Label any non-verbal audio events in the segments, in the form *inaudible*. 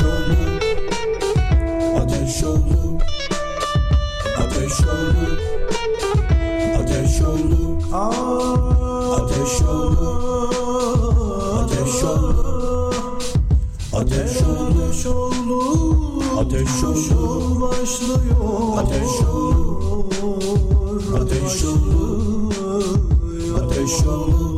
Ateşoğlu Ateşoğlu Ateşoğlu Ateşoğlu Ateşoğlu Ateşoğlu Ateşoğlu Ateşoğlu başlıyor Ateşoğlu Ateşoğlu Ateşoğlu Ateşoğlu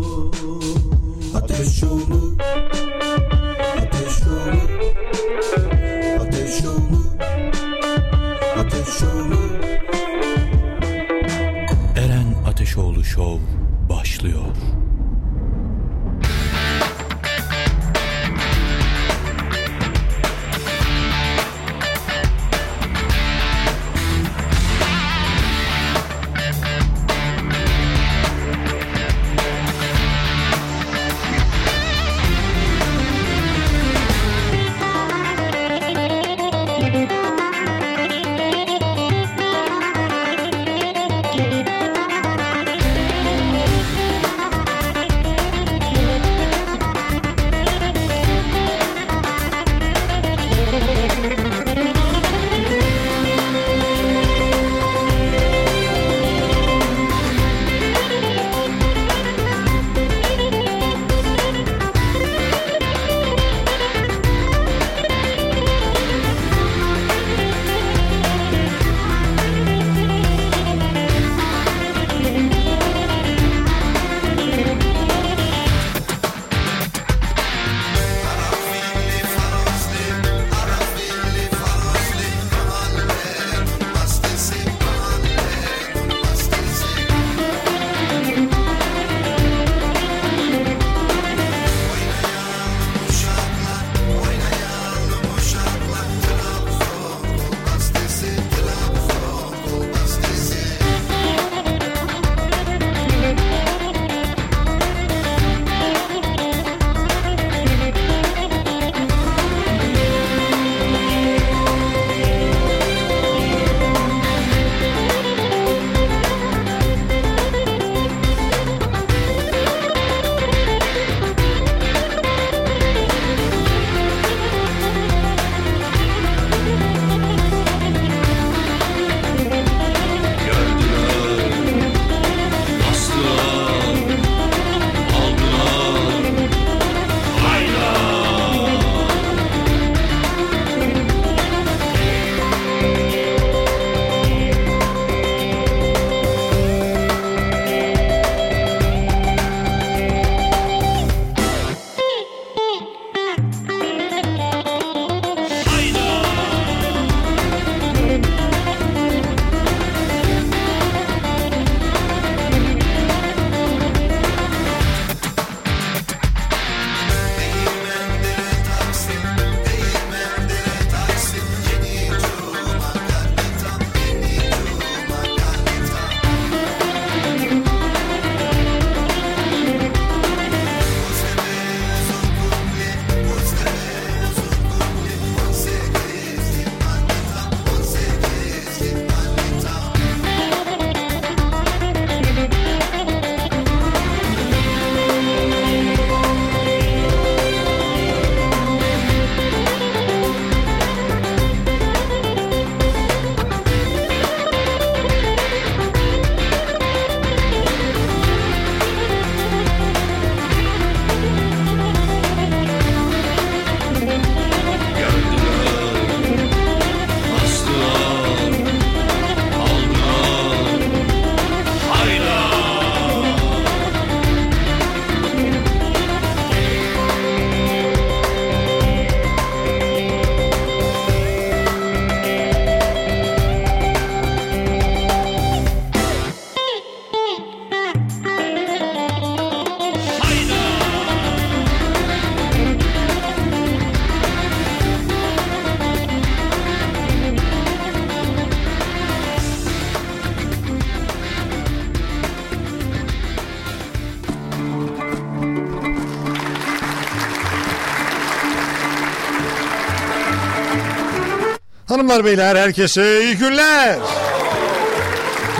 Hanımlar beyler herkese iyi günler.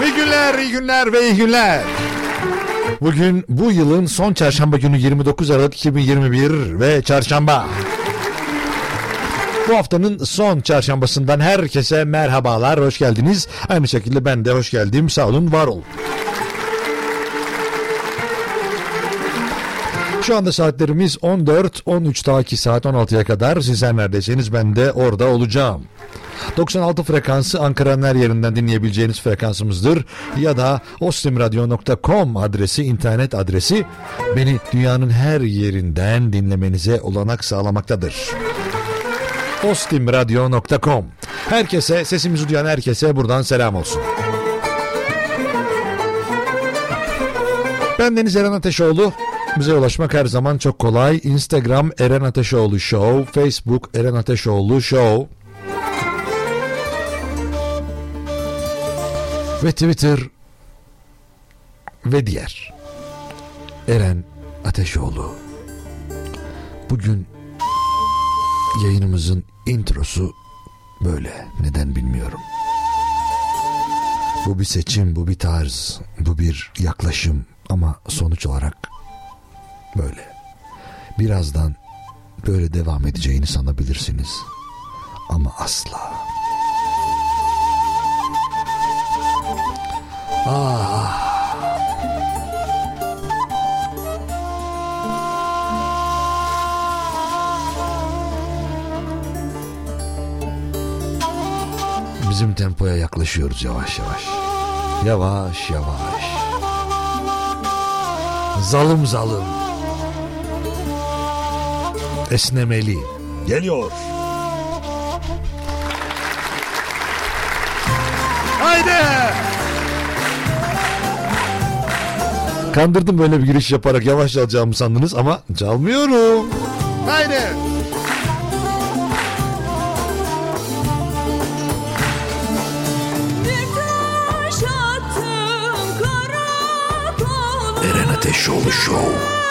İyi günler, iyi günler ve iyi günler. Bugün bu yılın son çarşamba günü 29 Aralık 2021 ve çarşamba. Bu haftanın son çarşambasından herkese merhabalar, hoş geldiniz. Aynı şekilde ben de hoş geldim. Sağ olun, var olun. Şu anda saatlerimiz 14, 13 daha 2 saat 16'ya kadar. Sizler neredeyseniz ben de orada olacağım. 96 frekansı Ankara'nın her yerinden dinleyebileceğiniz frekansımızdır. Ya da ostimradyo.com adresi, internet adresi beni dünyanın her yerinden dinlemenize olanak sağlamaktadır. ostimradyo.com Herkese, sesimizi duyan herkese buradan selam olsun. Ben Deniz Eren Ateşoğlu. Bize ulaşmak her zaman çok kolay. Instagram Eren Ateşoğlu Show, Facebook Eren Ateşoğlu Show. Ve Twitter ve diğer. Eren Ateşoğlu. Bugün yayınımızın introsu böyle. Neden bilmiyorum. Bu bir seçim, bu bir tarz, bu bir yaklaşım ama sonuç olarak böyle. Birazdan böyle devam edeceğini sanabilirsiniz. Ama asla. Ah. Bizim tempoya yaklaşıyoruz yavaş yavaş. Yavaş yavaş. Zalım zalım. Esnemeli. Geliyor. Haydi. Kandırdım böyle bir giriş yaparak yavaş çalacağımı sandınız ama çalmıyorum. Haydi. Eren Ateşoğlu Show.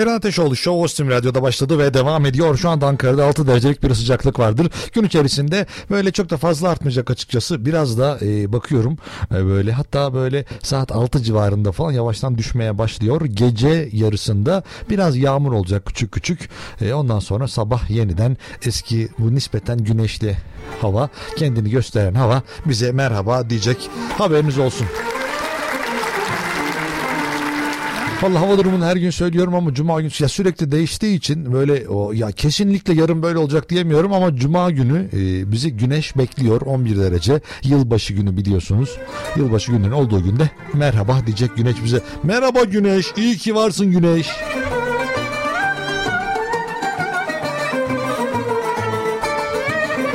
Eren Ateşoğlu Show Ostim Radyo'da başladı ve devam ediyor. Şu anda Ankara'da 6 derecelik bir sıcaklık vardır. Gün içerisinde böyle çok da fazla artmayacak açıkçası. Biraz da e, bakıyorum e, böyle hatta böyle saat 6 civarında falan yavaştan düşmeye başlıyor. Gece yarısında biraz yağmur olacak küçük küçük. E, ondan sonra sabah yeniden eski bu nispeten güneşli hava kendini gösteren hava bize merhaba diyecek. Haberiniz olsun. Vallahi hava durumunu her gün söylüyorum ama cuma günü ya sürekli değiştiği için böyle o ya kesinlikle yarın böyle olacak diyemiyorum ama cuma günü e, bizi güneş bekliyor 11 derece yılbaşı günü biliyorsunuz. Yılbaşı gününün olduğu günde merhaba diyecek güneş bize. Merhaba güneş iyi ki varsın güneş.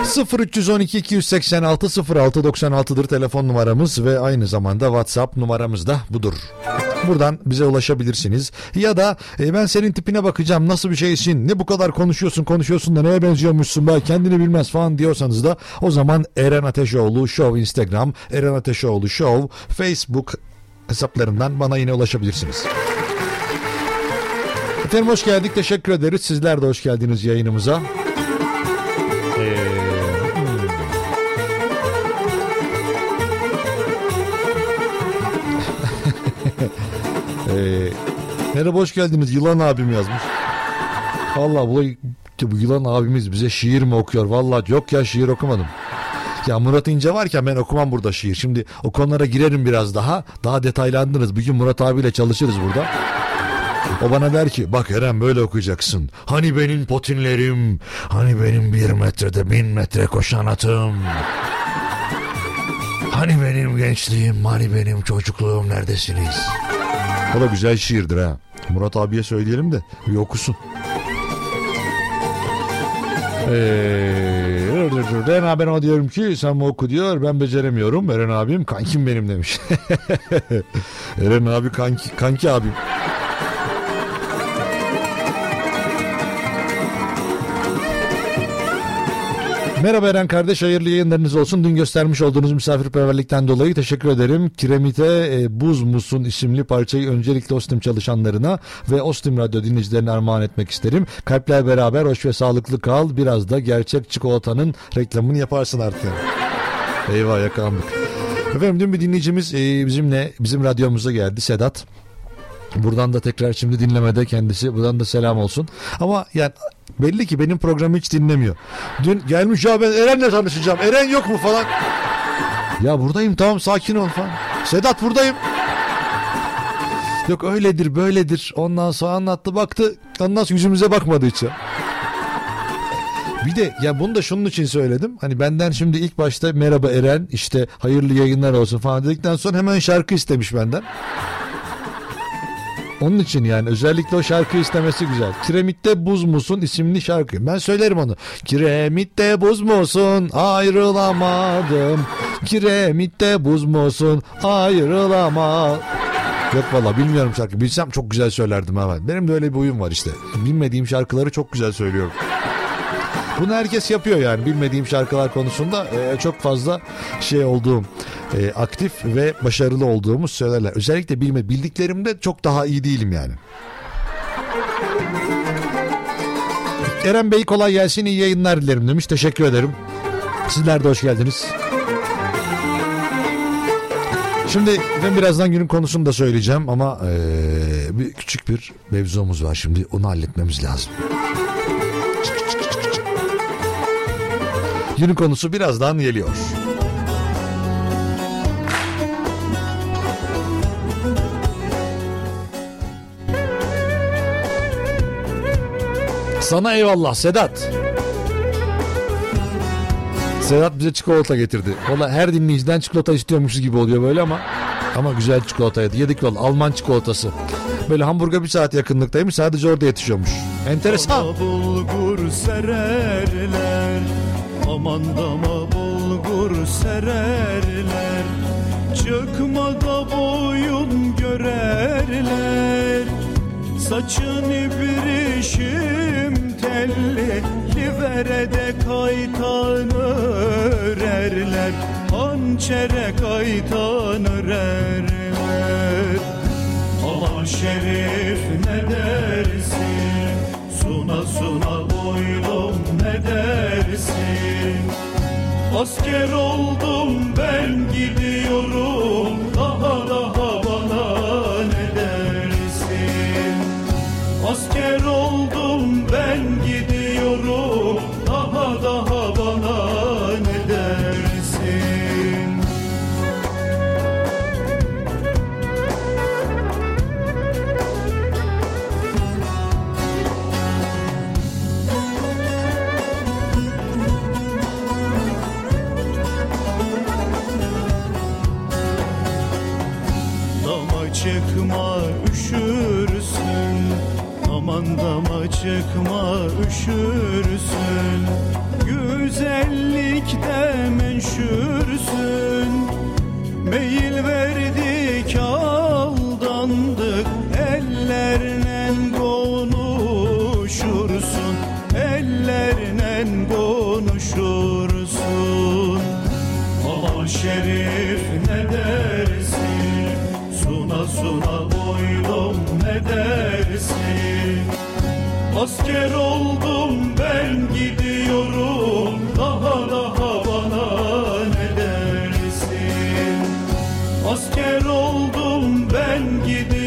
...0312 286 06 96'dır telefon numaramız ve aynı zamanda WhatsApp numaramız da budur. Buradan bize ulaşabilirsiniz. Ya da e, ben senin tipine bakacağım nasıl bir şeysin ne bu kadar konuşuyorsun konuşuyorsun da neye benziyormuşsun be kendini bilmez falan diyorsanız da o zaman Eren Ateşoğlu Show Instagram Eren Ateşoğlu Show Facebook hesaplarından bana yine ulaşabilirsiniz. Efendim hoş geldik teşekkür ederiz sizler de hoş geldiniz yayınımıza. Ee, merhaba hoş geldiniz Yılan abim yazmış. Valla bu, bu Yılan abimiz bize şiir mi okuyor? Valla yok ya şiir okumadım. Ya Murat İnce varken ben okumam burada şiir. Şimdi o konulara girerim biraz daha. Daha detaylandınız. Bir gün Murat abiyle çalışırız burada. O bana der ki bak Eren böyle okuyacaksın. Hani benim potinlerim, hani benim bir metrede bin metre koşan atım. Hani benim gençliğim, hani benim çocukluğum neredesiniz? O da güzel şiirdir ha. Murat abiye söyleyelim de bir okusun. Ee, Eren abi ben diyorum ki sen mi oku diyor ben beceremiyorum. Eren abim kankim benim demiş. *laughs* Eren abi kanki, kanki abim. Merhaba Eren kardeş hayırlı yayınlarınız olsun. Dün göstermiş olduğunuz misafirperverlikten dolayı teşekkür ederim. Kiremite e, Buz Musun isimli parçayı öncelikle Ostim çalışanlarına ve Ostim Radyo dinleyicilerine armağan etmek isterim. Kalpler beraber hoş ve sağlıklı kal. Biraz da gerçek çikolatanın reklamını yaparsın artık. Eyvah yakalandık. Efendim dün bir dinleyicimiz e, bizimle bizim radyomuza geldi Sedat. Buradan da tekrar şimdi dinlemede kendisi. Buradan da selam olsun. Ama yani belli ki benim programı hiç dinlemiyor. Dün gelmiş ya ben Eren'le tanışacağım. Eren yok mu falan. Ya buradayım tamam sakin ol falan. Sedat buradayım. Yok öyledir böyledir. Ondan sonra anlattı baktı. Ondan sonra yüzümüze bakmadı hiç. Bir de ya bunu da şunun için söyledim. Hani benden şimdi ilk başta merhaba Eren işte hayırlı yayınlar olsun falan dedikten sonra hemen şarkı istemiş benden. Onun için yani özellikle o şarkı istemesi güzel. Kiremitte buz musun isimli şarkı. Ben söylerim onu. Kiremitte buz musun ayrılamadım. Kiremitte buz musun ayrılama. Yok valla bilmiyorum şarkı. Bilsem çok güzel söylerdim hemen. Benim de öyle bir huyum var işte. Bilmediğim şarkıları çok güzel söylüyorum. Bunu herkes yapıyor yani bilmediğim şarkılar konusunda e, çok fazla şey olduğum e, aktif ve başarılı olduğumu söylerler. Özellikle bilme bildiklerimde çok daha iyi değilim yani. Eren Bey kolay gelsin iyi yayınlar dilerim demiş. Teşekkür ederim. Sizler de hoş geldiniz. Şimdi ben birazdan günün konusunu da söyleyeceğim ama e, bir küçük bir mevzumuz var şimdi onu halletmemiz lazım. Günün konusu birazdan geliyor. Sana eyvallah Sedat. Sedat bize çikolata getirdi. Valla her dinleyiciden çikolata istiyormuşuz gibi oluyor böyle ama ama güzel çikolataydı. Yedik valla Alman çikolatası. Böyle Hamburg'a bir saat yakınlıktaymış sadece orada yetişiyormuş. Enteresan. Dama bulgur sererler Aman bulgur sererler. Çıkmada boyun görerler. Saçını bir işim telli Liverede kaytan örerler. Hançere kaytan örerler. Aman şerif ne dersin? Suna suna boylum edersin Asker oldum ben gidiyorum. Andama çıkma üşürsün. Güzellikte menşürsün Meyil verdik aldandık. Ellerle konuşursun. Ellerle konuşursun. Mahşeri Asker oldum ben gidiyorum. Daha daha bana ne dersin? Asker oldum ben gidiyorum.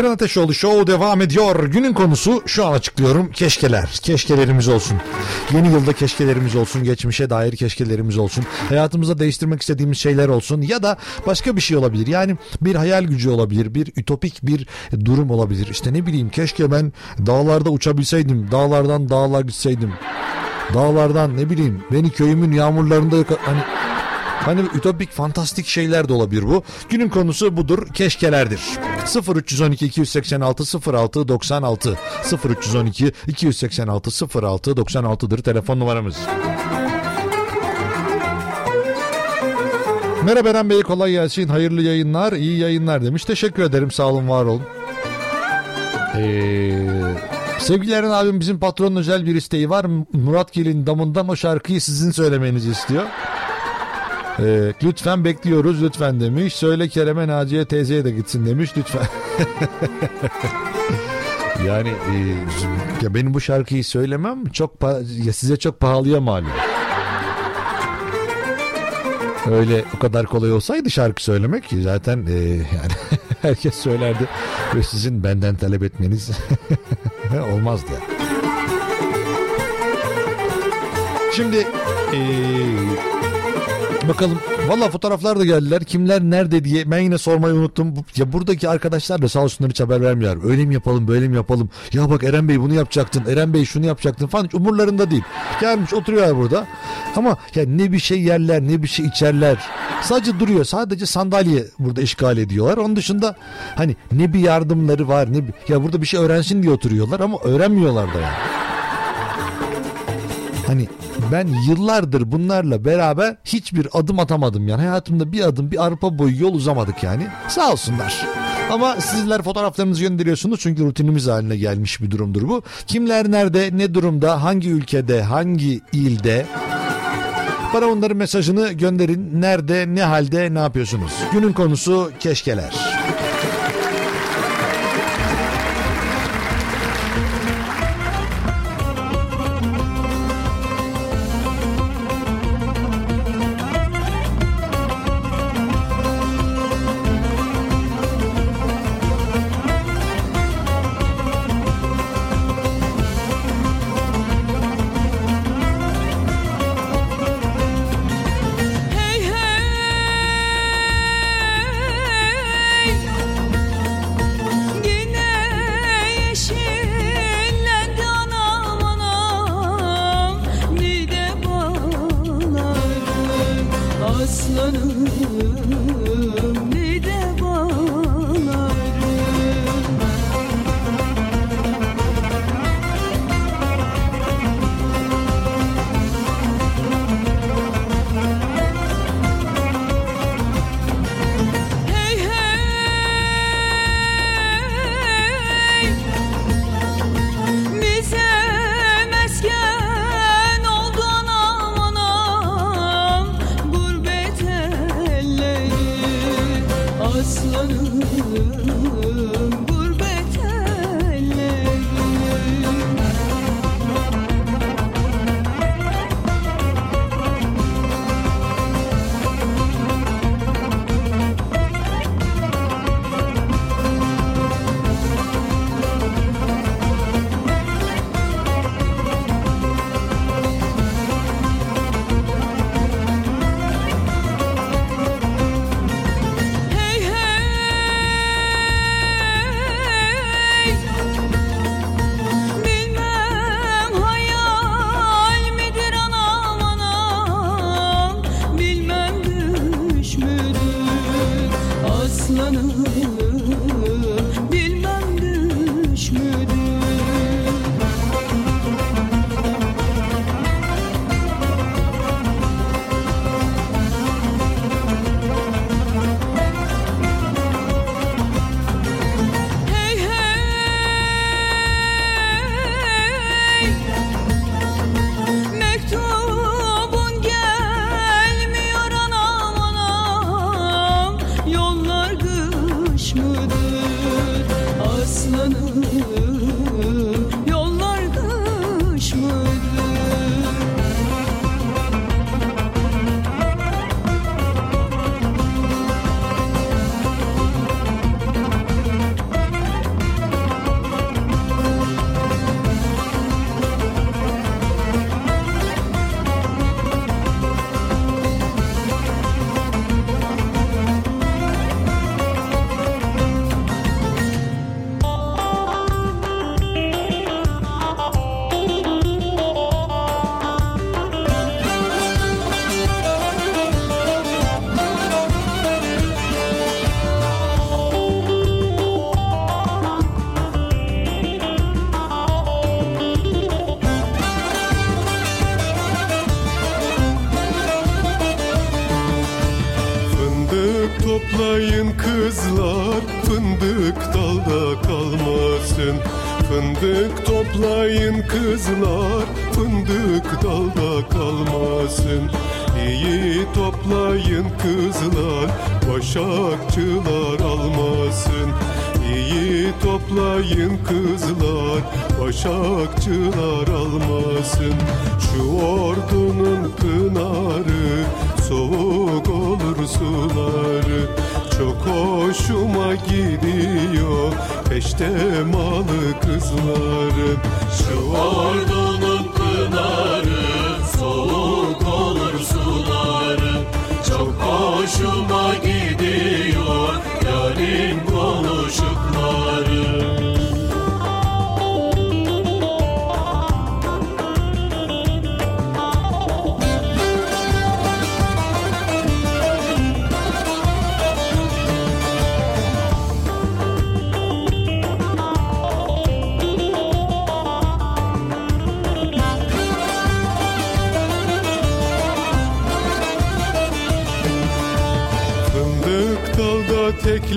Eren Ateşoğlu Show devam ediyor. Günün konusu şu an açıklıyorum. Keşkeler. Keşkelerimiz olsun. Yeni yılda keşkelerimiz olsun. Geçmişe dair keşkelerimiz olsun. Hayatımızda değiştirmek istediğimiz şeyler olsun. Ya da başka bir şey olabilir. Yani bir hayal gücü olabilir. Bir ütopik bir durum olabilir. İşte ne bileyim keşke ben dağlarda uçabilseydim. Dağlardan dağlar gitseydim. Dağlardan ne bileyim beni köyümün yağmurlarında hani Hani ütopik fantastik şeyler de olabilir bu. Günün konusu budur. Keşkelerdir. 0312 286 06 96 0312 286 06 96'dır telefon numaramız. Merhaba Eren Bey kolay gelsin. Hayırlı yayınlar, iyi yayınlar demiş. Teşekkür ederim. Sağ olun, var olun. Ee, sevgili abim bizim patronun özel bir isteği var. Murat Gelin damından o şarkıyı sizin söylemenizi istiyor. Ee, lütfen bekliyoruz lütfen demiş. Söyle Kerem'e Naciye teyzeye de gitsin demiş lütfen. *laughs* yani e, ya benim bu şarkıyı söylemem çok ya size çok pahalıya mal. Öyle o kadar kolay olsaydı şarkı söylemek zaten e, yani *laughs* herkes söylerdi ve sizin benden talep etmeniz *laughs* olmazdı. Şimdi e, Bakalım. Valla fotoğraflar da geldiler. Kimler nerede diye. Ben yine sormayı unuttum. Ya buradaki arkadaşlar da sağ olsunlar hiç haber vermiyorlar. Öyle mi yapalım böyle mi yapalım. Ya bak Eren Bey bunu yapacaktın. Eren Bey şunu yapacaktın falan. Hiç umurlarında değil. Gelmiş oturuyorlar burada. Ama ya ne bir şey yerler ne bir şey içerler. Sadece duruyor. Sadece sandalye burada işgal ediyorlar. Onun dışında hani ne bir yardımları var ne bir... Ya burada bir şey öğrensin diye oturuyorlar ama öğrenmiyorlar da yani. Hani ben yıllardır bunlarla beraber hiçbir adım atamadım yani. Hayatımda bir adım bir arpa boyu yol uzamadık yani. Sağ olsunlar. Ama sizler fotoğraflarınızı gönderiyorsunuz çünkü rutinimiz haline gelmiş bir durumdur bu. Kimler nerede, ne durumda, hangi ülkede, hangi ilde? Bana onların mesajını gönderin. Nerede, ne halde, ne yapıyorsunuz? Günün konusu keşkeler. Aslanım Bir de bağlarım gidiyor Peştemalı kızların. Şu ordunun pınarı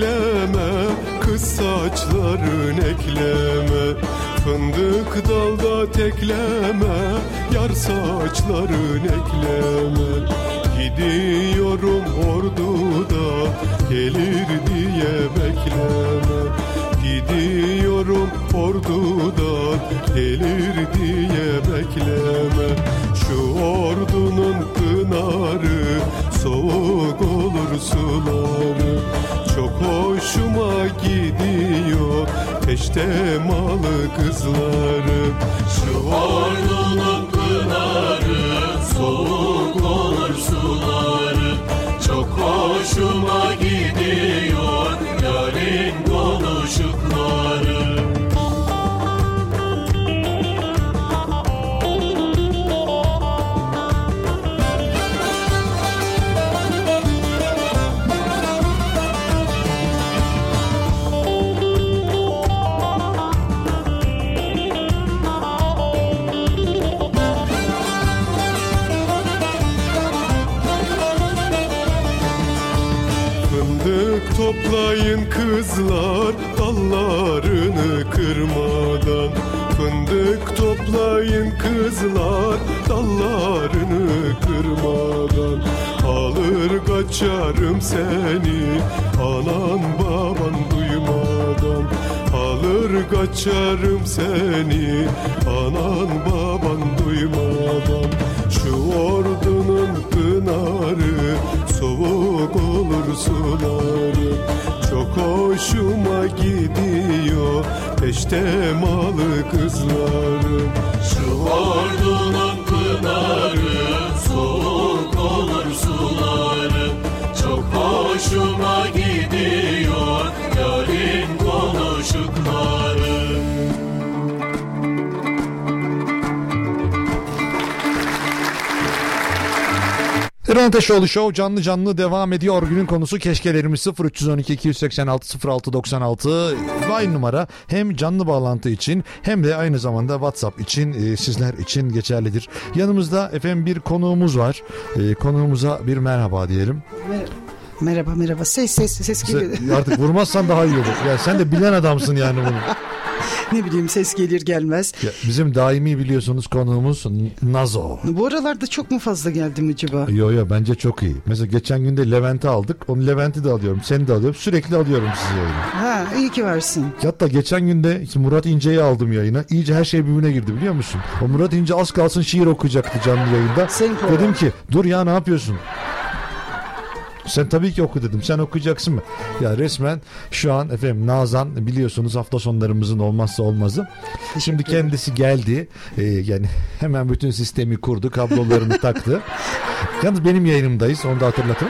dalda tekleme Kız saçların ekleme. Fındık dalda tekleme Yar saçların ekleme. Gidiyorum orduda Gelir diye bekleme. Gidiyorum orduda Gelir diye bekleme. Şu ordunun pınarı Soğuk olur suları Çok hoşuma gidiyor. Peştemalı kızları Şu ordunun pınarı soğuk olur suları. Çok hoşuma gidiyor yarın konuşukları toplayın kızlar dallarını kırmadan. Fındık toplayın kızlar dallarını kırmadan. Alır kaçarım seni anan baban duymadan. Alır kaçarım seni anan baban duymadan. Şu ordunun pınarı soğuk olur suları Çok hoşuma gidiyor. Peştemalı kızları Şu ordunun pınarı Eren Ateşoğlu Show canlı canlı devam ediyor. Günün konusu keşkelerimiz 0312 286 06 96 Vine numara hem canlı bağlantı için hem de aynı zamanda WhatsApp için e, sizler için geçerlidir. Yanımızda efendim bir konuğumuz var. E, konuğumuza bir merhaba diyelim. Merhaba merhaba ses ses ses geliyor. Artık vurmazsan daha iyi olur. Ya sen de bilen adamsın yani bunu. *laughs* ne bileyim ses gelir gelmez. Ya bizim daimi biliyorsunuz konuğumuz Nazo. Bu aralarda çok mu fazla geldim acaba? Yo yo bence çok iyi. Mesela geçen günde Levent'i aldık. Onu Levent'i de alıyorum. Seni de alıyorum. Sürekli alıyorum sizi yayına. Ha iyi ki varsın. Hatta geçen günde işte Murat İnce'yi aldım yayına. İyice her şey birbirine girdi biliyor musun? O Murat İnce az kalsın şiir okuyacaktı canlı yayında. Senin. Dedim ki dur ya ne yapıyorsun? Sen tabii ki oku dedim. Sen okuyacaksın mı? Ya resmen şu an efendim Nazan biliyorsunuz hafta sonlarımızın olmazsa olmazı. Şimdi kendisi geldi. Ee, yani hemen bütün sistemi kurdu. Kablolarını taktı. Yalnız benim yayınımdayız. Onu da hatırlatın.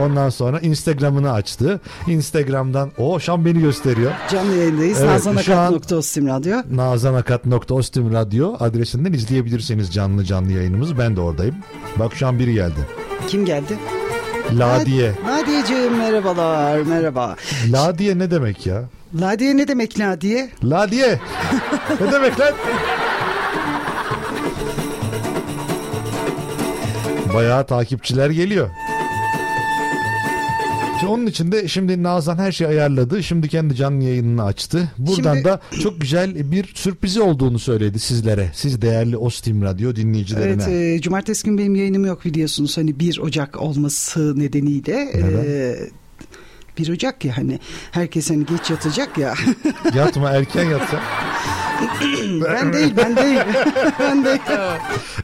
Ondan sonra Instagram'ını açtı. Instagram'dan o şu an beni gösteriyor. Canlı yayındayız. Evet, Nazan şu an- Akat nokta Ostim Radyo. nazanakat.ostim radyo adresinden izleyebilirsiniz canlı canlı yayınımızı. Ben de oradayım. Bak şu an biri geldi. Kim geldi? Ladiye. Ladiyeciğim merhabalar merhaba. Ladiye ne demek ya? Ladiye ne demek Ladiye? Ladiye. ne demek lan? Bayağı takipçiler geliyor. Şimdi onun için de şimdi Nazan her şeyi ayarladı. Şimdi kendi canlı yayınını açtı. Buradan Şimdi- da çok güzel bir sürprizi olduğunu söyledi sizlere. Siz değerli Ostim Radyo dinleyicilerine. Evet e, cumartesi gün benim yayınım yok biliyorsunuz hani 1 Ocak olması nedeniyle. E, 1 Ocak ya hani herkes hani geç yatacak ya. *laughs* Yatma erken yatsa. ben değil ben değil. *laughs* ben değil.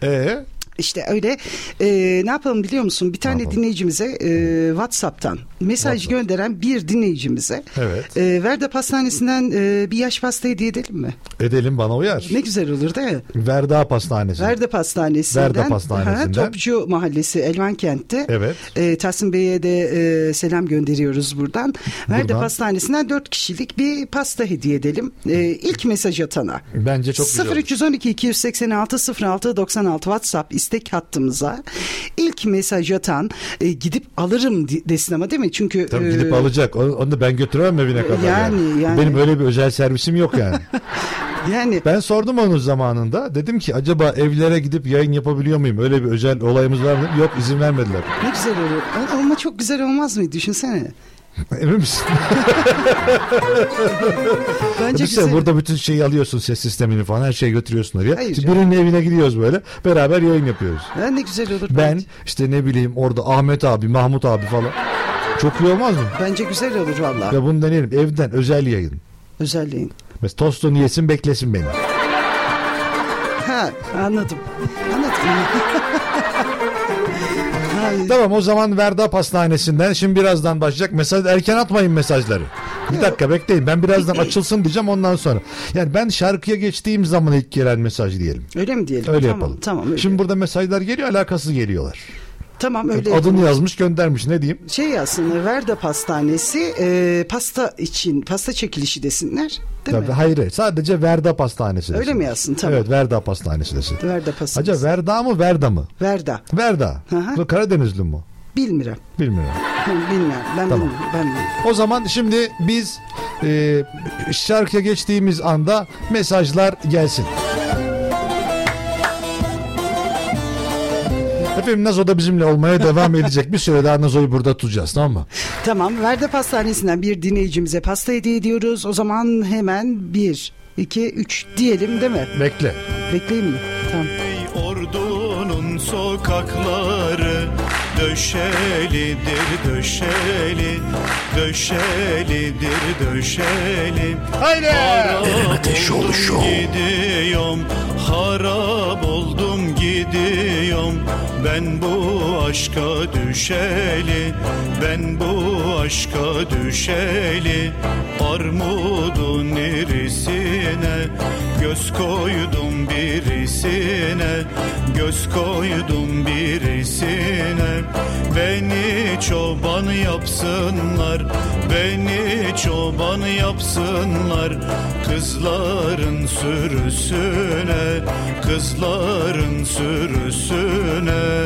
Ee, İşte öyle. Ee, ne yapalım biliyor musun? Bir tane yapalım? dinleyicimize e, WhatsApp'tan mesaj WhatsApp. gönderen bir dinleyicimize Evet. e, Verda Pastanesi'nden e, bir yaş pasta hediye edelim mi? Edelim bana uyar. Ne güzel olur değil mi? Verda Pastanesi. Verda Pastanesi'nden. Verda Pastanesi'nden. Ha, Topçu Mahallesi Elvankent'te. Evet. E, Tahsin Bey'e de e, selam gönderiyoruz buradan. Verda Buradan. Pastanesi'nden 4 kişilik bir pasta hediye edelim. E, ilk mesaj atana. Bence çok güzel. olur. 0312 286 06 96 WhatsApp istek hattımıza ilk mesaj atan e, gidip alırım desin ama değil mi? Çünkü Tabii e, gidip alacak. Onu, onu da ben götüremem evine kadar. Yani, yani. Benim öyle bir özel servisim yok yani. *laughs* yani ben sordum onun zamanında. Dedim ki acaba evlere gidip yayın yapabiliyor muyum? Öyle bir özel olayımız var mı? Yok izin vermediler. ne güzel olur. Ama çok güzel olmaz mı? Düşünsene. Emin misin? *laughs* Bence Düşünsene güzel. burada bütün şeyi alıyorsun ses sistemini falan her şeyi götürüyorsun oraya. Hayır canım. birinin evine gidiyoruz böyle. Beraber yayın yapıyoruz. Ha, ne güzel olur. Ben bence. işte ne bileyim orada Ahmet abi, Mahmut abi falan. Çok iyi olmaz mı? Bence güzel olur valla. Ya bunu deneyelim. Evden özel yayın. Özelliğin. Mesela tostunu yesin beklesin beni. Ha anladım. Anladım. *laughs* Tamam o zaman Verda Pastanesi'nden şimdi birazdan başlayacak. Mesaj erken atmayın mesajları. Bir dakika bekleyin. Ben birazdan açılsın diyeceğim ondan sonra. Yani ben şarkıya geçtiğim zaman ilk gelen mesaj diyelim. öyle mi diyelim? Öyle tamam, yapalım. Tamam öyle. Şimdi burada mesajlar geliyor alakasız geliyorlar. Tamam öyle. Adını yapalım. yazmış göndermiş ne diyeyim? Şey aslında Verda Pastanesi e, pasta için pasta çekilişi desinler. Değil Tabii, mi? hayır sadece Verda Pastanesi. Öyle desin. mi yazsın? Tamam. Evet Verda Pastanesi desin. Verda Pastanesi. Acaba Verda mı Verda mı? Verda. Verda. Hı hı. Bu Karadenizli mi? Bilmiyorum. Bilmiyorum. Bilmiyorum. Ben Tamam. bilmiyorum. Ben bilmiyorum. O zaman şimdi biz e, şarkıya geçtiğimiz anda mesajlar gelsin. Efendim Nazo da bizimle olmaya devam edecek. Bir süre daha Nazo'yu burada tutacağız tamam mı? Tamam. Verda Pastanesi'nden bir dinleyicimize pasta hediye ediyoruz. O zaman hemen bir, iki, üç diyelim değil mi? Bekle. Bekleyeyim mi? Tamam. Ey ordunun sokakları Döşelidir döşeli Döşelidir döşeli Haydi. Harap oldum gidiyorum Harap oldum gidiyorum. Ben bu aşka düşeli Ben bu aşka düşeli. Armudun irisine Göz koydum birisine Göz koydum birisine. Beni çoban yapsınlar Beni çoban yapsınlar. Kızların sürüsüne Kızların sürüsüne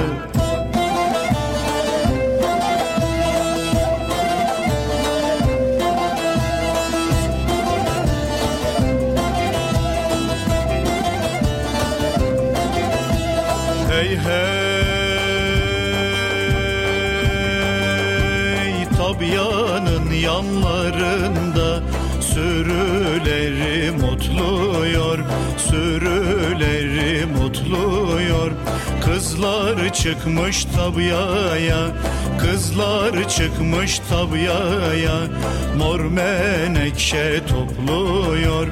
Tabianın yanlarında Sürüleri mutluyor Sürüleri mutluyor. Kızlar çıkmış tabiaya Kızlar çıkmış tabiaya Mor menekşe topluyor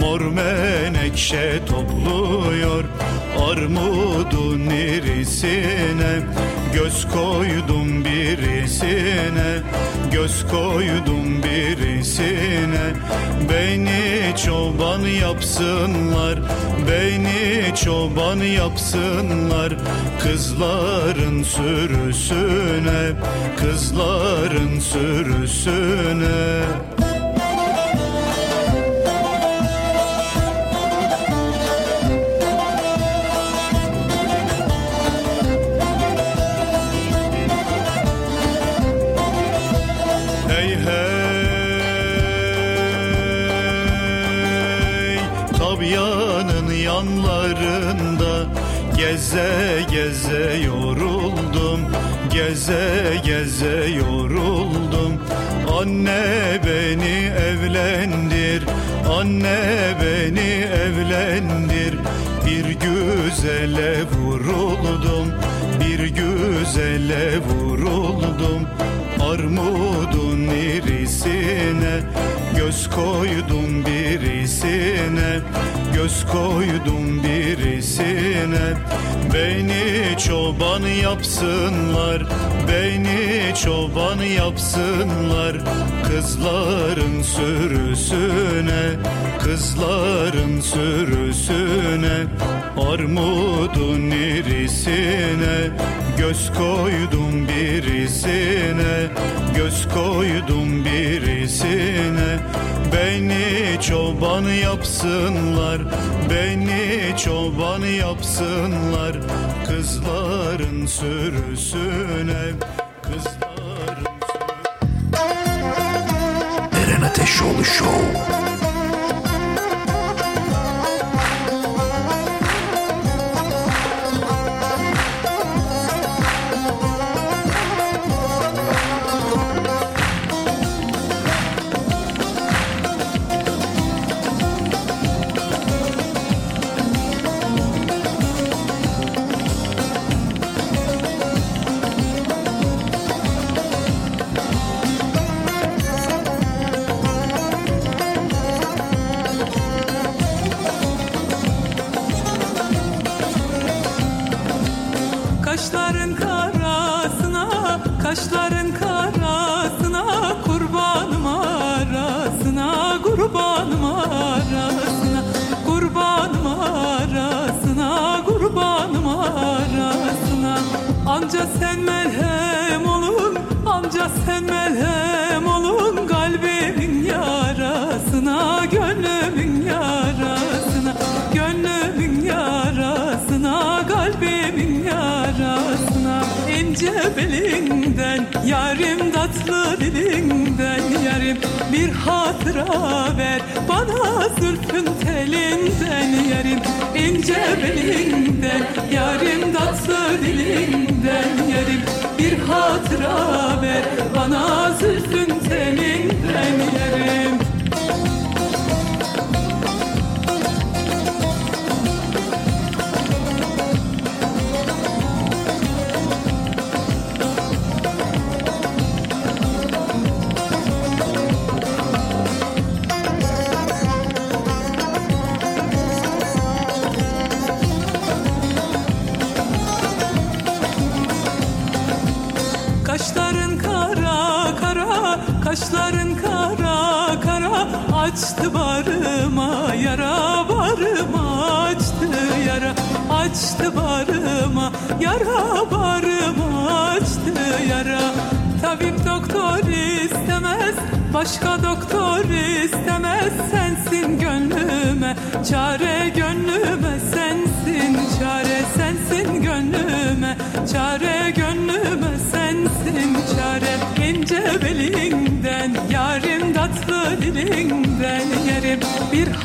Mor menekşe topluyor. Armudun irisine Göz koydum birisine Göz koydum birisine. Beni çoban yapsınlar Beni çoban yapsınlar. Kızların sürüsüne Kızların sürüsüne Tabianın yanlarında Geze geze yoruldum Geze geze yoruldum. Anne beni evlendir Anne beni evlendir. Bir güzele vuruldum Bir güzele vuruldum. Armudun irisine Göz koydum birisine Göz koydum birisine. Beni çoban yapsınlar Beni çoban yapsınlar Kızların sürüsüne Kızların sürüsüne Armudun irisine. Göz koydum birisine Göz koydum birisine. Beni çoban yapsınlar Beni çoban yapsınlar Kızların sürüsüne Kızların Eren Ateşoğlu Show.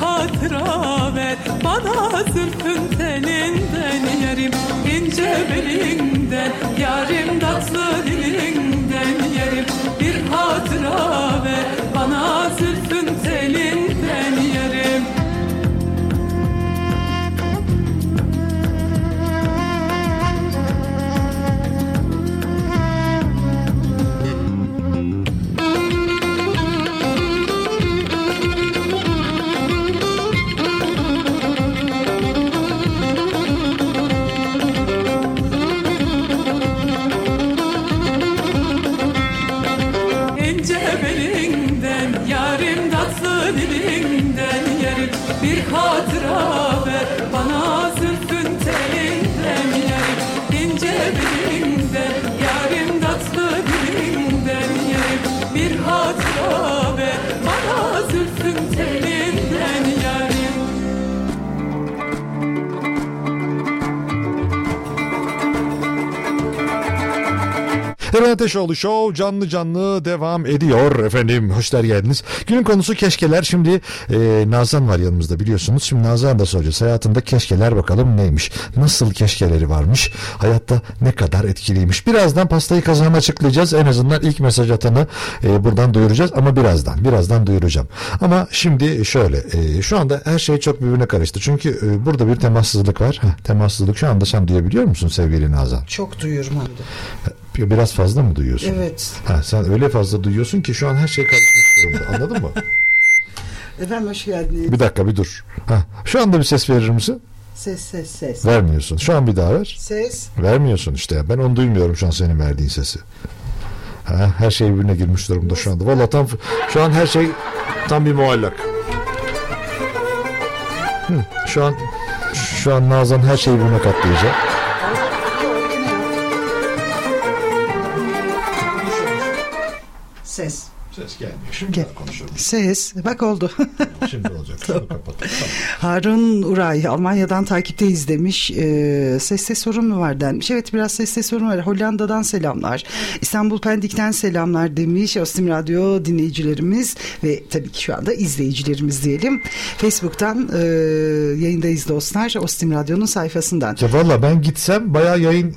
Hatıra ver bana zülfün telinden yarim ince belinden yarim tatlı dilinden yarim bir hatıra ver bana zülfün telinden Eren Ateşoğlu Show canlı canlı devam ediyor efendim. Hoşlar geldiniz. Günün konusu keşkeler. Şimdi e, Nazan var yanımızda biliyorsunuz. Şimdi Nazan da soracağız. Hayatında keşkeler bakalım neymiş? Nasıl keşkeleri varmış? Hayatta ne kadar etkiliymiş? Birazdan pastayı kazanan açıklayacağız. En azından ilk mesaj atanı e, buradan duyuracağız. Ama birazdan. Birazdan duyuracağım. Ama şimdi şöyle. e, şu anda her şey çok birbirine karıştı. Çünkü e, burada bir temassızlık var. Heh, temassızlık şu anda sen duyabiliyor musun sevgili Nazan? Çok duyuyorum hem de. Biraz fazla mı duyuyorsun? Evet. Ha, sen öyle fazla duyuyorsun ki şu an her şey karışmış durumda. Anladın mı? *laughs* Efendim hoş geldiniz. Bir dakika bir dur. Hah, şu anda bir ses verir misin? Ses ses ses. Vermiyorsun. Şu an bir daha ver. Ses. Vermiyorsun işte. ya. Ben onu duymuyorum şu an senin verdiğin sesi. Ha, her şey birbirine girmiş durumda şu anda. Vallahi tam şu an her şey tam bir muallak. Hı, şu an şu an Nazan her şeyi birbirine katlayacak. Ses. Ses gelmiyor. Şimdi Gel. konuşalım. Ses. Bak oldu. Şimdi olacak. Şunu kapat. Harun Uray Almanya'dan takipteyiz demiş. Ee, seste sorun mu var denmiş. Evet biraz seste sorun var. Hollanda'dan selamlar. İstanbul Pendik'ten selamlar demiş. Ostim Radyo dinleyicilerimiz ve tabii ki şu anda izleyicilerimiz diyelim. Facebook'tan e, yayındayız dostlar. Ostim Radyo'nun sayfasından. Ya valla ben gitsem bayağı yayın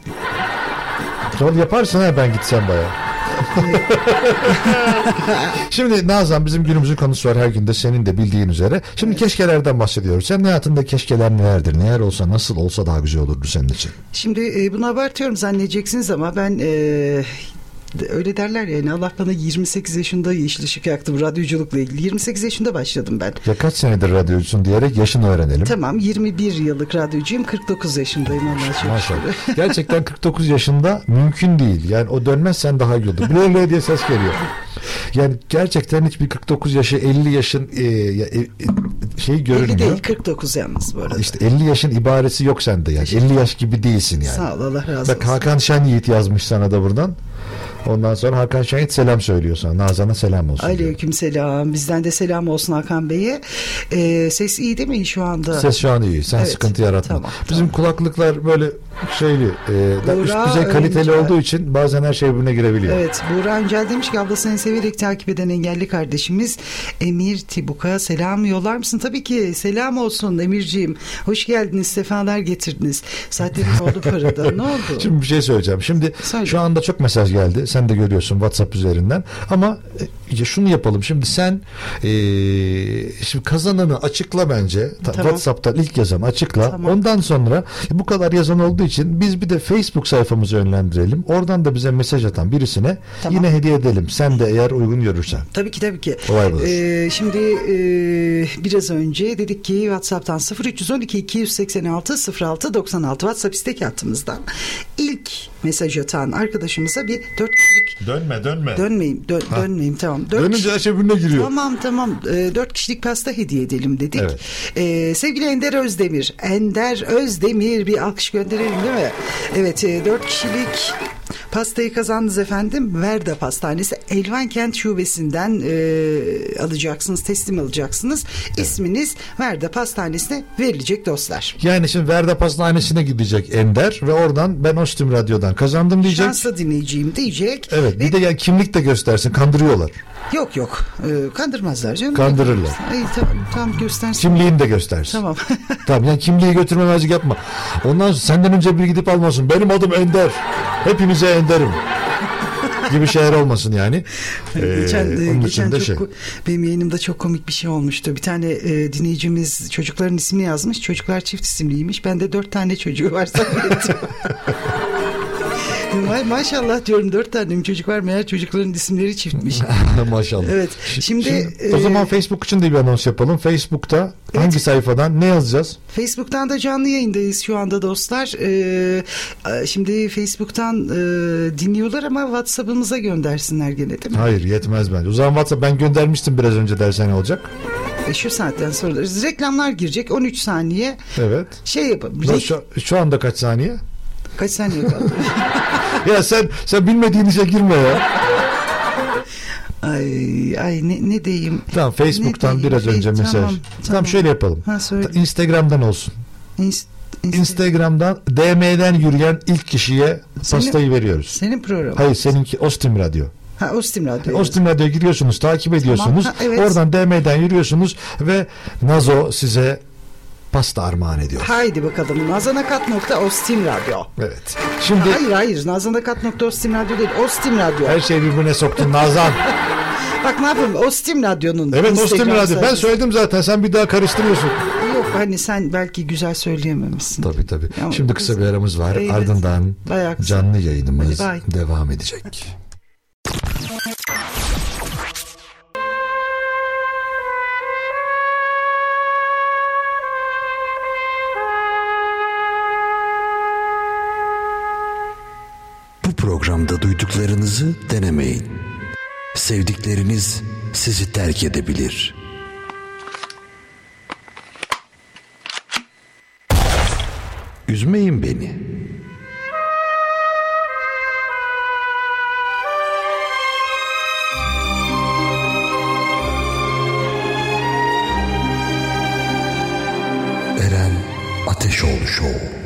yaparsın ha ben gitsem bayağı. *laughs* Şimdi Nazan bizim günümüzün konusu var her günde senin de bildiğin üzere. Şimdi keşkelerden bahsediyoruz. Senin hayatında keşkeler nelerdir? Neler olsa nasıl olsa daha güzel olurdu senin için. Şimdi e, bunu abartıyorum zannedeceksiniz ama ben e, öyle derler yani Allah bana 28 yaşında yeşil ışık yaktı bu radyoculukla ilgili. 28 yaşında başladım ben. Ya kaç senedir radyocusun diyerek yaşını öğrenelim. Tamam 21 yıllık radyocuyum 49 yaşındayım Allah çok Maşallah. *laughs* Gerçekten 49 yaşında mümkün değil. Yani o dönmezsen daha iyi olur. Bile diye ses geliyor. Yani gerçekten hiçbir 49 yaşı 50 yaşın e, ya, e, e, şey 50 görünmüyor. değil 49 yalnız bu arada. İşte 50 yaşın ibaresi yok sende yani. 50 yaş gibi değilsin yani. Sağ ol Allah razı Bak olsun. Hakan Şen Yiğit yazmış sana da buradan. Ondan sonra Hakan Yiğit selam söylüyor sana. Nazan'a selam olsun. diyor. Aleyküm selam. Bizden de selam olsun Hakan Bey'e. Ee, ses iyi değil mi şu anda? Ses şu an iyi. Sen Evet, sıkıntı yaratma. tamam, Bizim kulaklıklar böyle şeyli, e, da- üst Buğra düzey kaliteli Öncel. olduğu için bazen her şey birbirine girebiliyor. Evet Buğra Öncel demiş ki ablasını severek takip eden engelli kardeşimiz Emir Tibuk'a selam yollar mısın? Tabii ki selam olsun Emirciğim. Hoş geldiniz sefalar getirdiniz. Saatlerin *laughs* oldu parada ne oldu? Şimdi bir şey söyleyeceğim. Şimdi Söyle. şu anda çok mesaj geldi. Sen de görüyorsun WhatsApp üzerinden. Ama e, şunu yapalım. Şimdi sen e, şimdi kazananı açıkla bence. Ta- Tamam. WhatsApp'tan ilk yazan açıkla. Tamam. Ondan sonra bu kadar yazan olduğu için biz bir de Facebook sayfamızı yönlendirelim. Oradan da bize mesaj atan birisine Tamam. yine hediye edelim. Sen de eğer uygun görürsen. Tabii ki tabii ki. Olay budur. Ee, şimdi e, biraz önce dedik ki WhatsApp'tan 0312 286 06 96 WhatsApp istek hattımızdan ilk mesaj atan arkadaşımıza bir dört kişilik Dönme dönme. dönmeyeyim dön, dönmeyeyim tamam. Dört Dönünce kişi- her şey birbirine giriyor. Tamam tamam Ee, dört kişilik pasta hediye edelim dedik. Evet. Ee, sevgili Ender Özdemir. Ender Özdemir bir alkış gönderelim değil mi? Evet e, dört kişilik pastayı kazandınız efendim. Verda Pastanesi Elvankent Şubesi'nden e, alacaksınız teslim alacaksınız. İsminiz Verda Pastanesi'ne verilecek dostlar. Yani şimdi Verda Pastanesi'ne gidecek Ender ve oradan ben Ostim Radyo'dan kazandım diyecek. Şanslı dinleyiciyim diyecek. Evet Ve- bir de yani kimlik de göstersin kandırıyorlar. Yok yok Ee, kandırmazlar canım. Kandırırlar. Ay, tamam, tamam göstersin. Kimliğini de göstersin. Tamam. *laughs* Tamam yani kimliği götürmemezlik yapma. Ondan sonra senden önce bir gidip almasın. Benim adım Ender. Hepinize Ender'im. *laughs* gibi şeyler olmasın yani. Ee, geçen e, onun geçen çok şey. benim yayınımda çok komik bir şey olmuştu. Bir tane e, dinleyicimiz çocukların ismini yazmış. Çocuklar çift isimliymiş. Ben de dört tane çocuğu var zannettim. *laughs* Ma- Maşallah diyorum dört tane çocuk var meğer çocukların isimleri çiftmiş. *laughs* Maşallah. Evet, şimdi, o e, zaman Facebook için de bir anons yapalım. Facebook'ta hangi sayfadan ne yazacağız? Facebook'tan da canlı yayındayız şu anda dostlar. Ee, şimdi Facebook'tan e, dinliyorlar ama WhatsApp'ımıza göndersinler gene değil mi? Hayır yetmez bence. O zaman WhatsApp ben göndermiştim biraz önce dersen ne olacak? E, şu saatten sonra reklamlar girecek 13 saniye Evet. şey yapalım. Şu, şu anda kaç saniye? Kaç saniye kaldı? *laughs* Ya sen sen bilmediğin işe girme ya. ay ay ne, ne diyeyim? Tamam Facebook'tan Ne diyeyim? biraz önce mesaj. tamam, Tamam, tamam. şöyle yapalım. Ha, söyle. Instagram'dan olsun. İns- Insta- Instagram'dan DM'den yürüyen ilk kişiye Senin- pastayı veriyoruz. Senin program. Hayır seninki Ostim Radyo. Ha Ostim Radyo. Ostim Radyo'ya giriyorsunuz, takip ediyorsunuz. Ha, evet. Oradan DM'den yürüyorsunuz ve Nazo size pasta armağan ediyor. Haydi bakalım. Nazanakat.ostim Radyo. Evet. Şimdi Hayır hayır. Nazanakat.ostim Radyo değil. Ostim Radyo. her şeyi birbirine soktun Nazan. *laughs* Bak ne yapayım? Ostim Radyo'nun. Evet Instagram Ostim Radyo. Ben sayfası. söyledim zaten. Sen bir daha karıştırıyorsun. Yok hani sen belki güzel söyleyememişsin. Tabii tabii. Ama Şimdi kısa bir aramız var. Evet. Ardından canlı yayınımız devam edecek. Anda duyduklarınızı denemeyin. Sevdikleriniz sizi terk edebilir. Üzmeyin beni. Eren Ateşoğlu Show.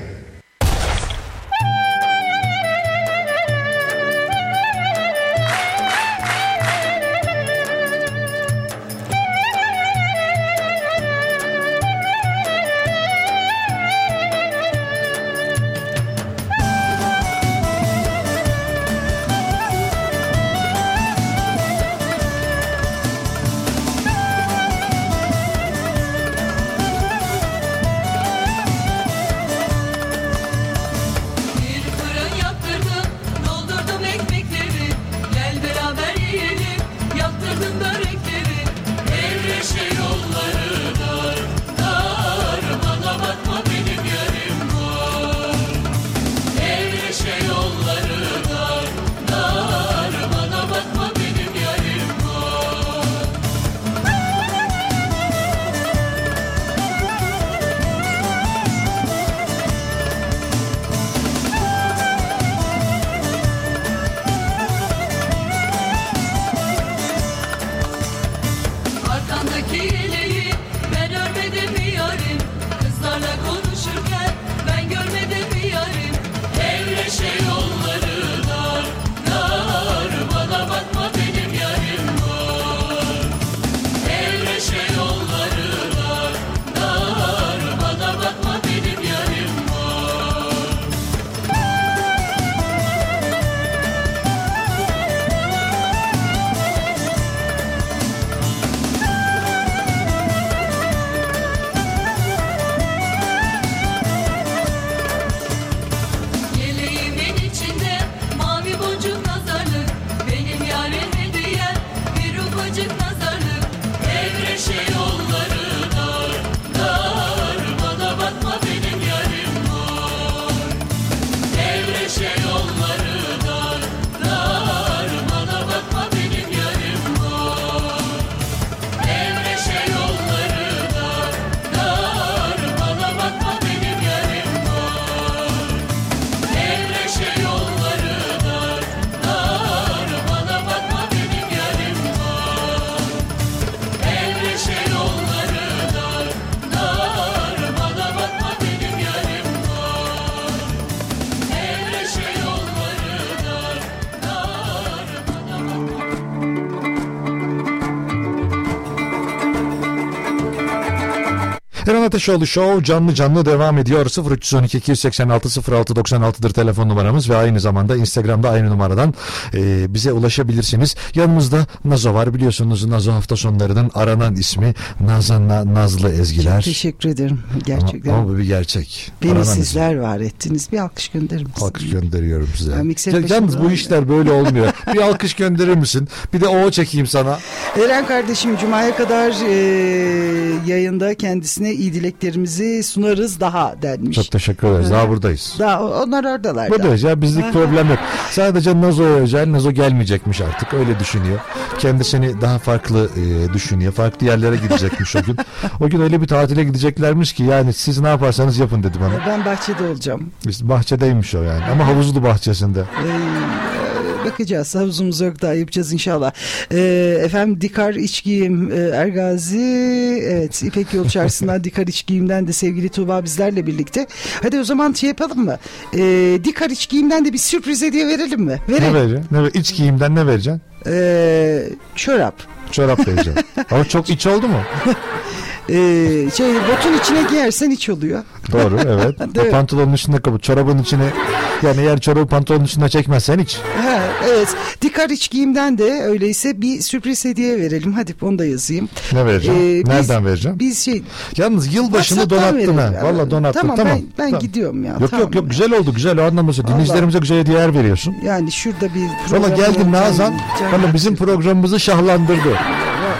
Ateşoğlu Show canlı canlı devam ediyor. 0312 286 06 96'dır telefon numaramız ve aynı zamanda Instagram'da aynı numaradan e, bize ulaşabilirsiniz. Yanımızda Nazo var biliyorsunuz Nazo hafta sonlarının aranan ismi Nazan'la Nazlı Ezgiler. Teşekkür ederim Ama, gerçekten. ama bu bir gerçek. Beni Aranan sizler var ettiniz. Bir alkış gönderir isim. Alkış gönderiyorum size. Ya, yalnız bu işler böyle olmuyor. bir alkış gönderir misin? Bir de o çekeyim sana. Eren kardeşim Cuma'ya kadar e, yayında kendisine iyi dileklerimizi sunarız daha denmiş. Çok teşekkür ederiz. Daha buradayız. Daha onlar oradalar. Buradayız ya bizlik problem yok. Sadece Nazo'ya özel Nazo gelmeyecekmiş artık öyle düşünüyor. Kendisini daha farklı e, düşünüyor. Farklı yerlere gidecekmiş o gün. O gün öyle bir tatile gideceklermiş ki yani siz ne yaparsanız yapın dedi bana. Ben bahçede olacağım. Biz bahçedeymiş o yani ama havuzlu bahçesinde. Ee, bakacağız. Havuzumuz yok daha yapacağız inşallah. Ee, efendim Dikar İç Giyim e, Ergazi evet İpek Yol Çarşısı'ndan *laughs* Dikar İç Giyim'den de sevgili Tuğba bizlerle birlikte. Hadi o zaman şey yapalım mı? Ee, Dikar İç Giyim'den de bir sürpriz hediye verelim mi? Ne Verelim. vereceksin? Ne ver- İç giyimden ne vereceksin? Ee, çorap. Çorap vereceğim. *laughs* ama çok iç oldu mu? *laughs* Ee, şey botun içine giyersen iç oluyor. Doğru *laughs* evet. Değil mi? Pantolonun içinde kapı. Çorabın içine yani eğer çorabı pantolonun içine çekmezsen hiç. Ha, evet. Dikar iç giyimden de öyleyse bir sürpriz hediye verelim. Hadi onu da yazayım. Ne vereceğim? Ee, biz- Nereden vereceğim? Biz şey Yalnız yılbaşını donattın ha. Valla donattın. Tamam, Tamam. ben, ben Tamam. gidiyorum ya. Yok tamam. yok yok güzel oldu güzel o anlamda. Dinleyicilerimize güzel hediyeler veriyorsun. Yani şurada bir Valla yapacağım. Nazan. Valla bizim programımızı şahlandırdı.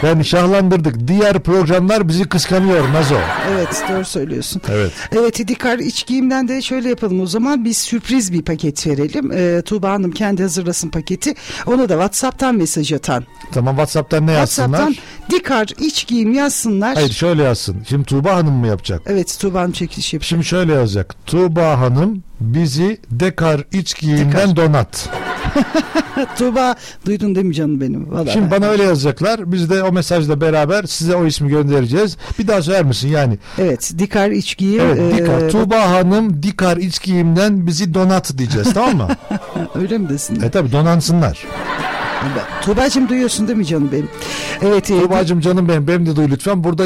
*laughs* Ben şahlandırdık. Diğer programlar bizi kıskanıyor Nazo. Evet doğru söylüyorsun. Evet. Evet Dikar iç giyimden de şöyle yapalım o zaman bir sürpriz bir paket verelim. Ee, Tuğba Hanım kendi hazırlasın paketi. Ona da Whatsapp'tan mesaj atan. Tamam WhatsApp'tan ne yazsınlar? Whatsapp'tan Dikar iç giyim yazsınlar. Hayır şöyle yazsın. Şimdi Tuğba Hanım mı yapacak? Evet Tuğba Hanım çekiliş yapıyor. Şimdi şöyle yazacak. Tuğba Hanım bizi dekar iç giyimden Dekar. donat. *laughs* Tuğba duydun değil mi canım benim? Vallahi Şimdi bana öyle yazacaklar. Biz de o mesajla beraber size o ismi göndereceğiz. Bir daha söyler misin yani? Evet Dikar iç giyim. Evet ee, Dikar. Tuğba Hanım Dikar iç giyimden bizi donat diyeceğiz tamam mı? *laughs* Öyle mi desin? e tabi donansınlar. Tuğba'cığım duyuyorsun değil mi canım benim? Evet. e, Tuğba'cığım canım benim. Benim de duy lütfen. Burada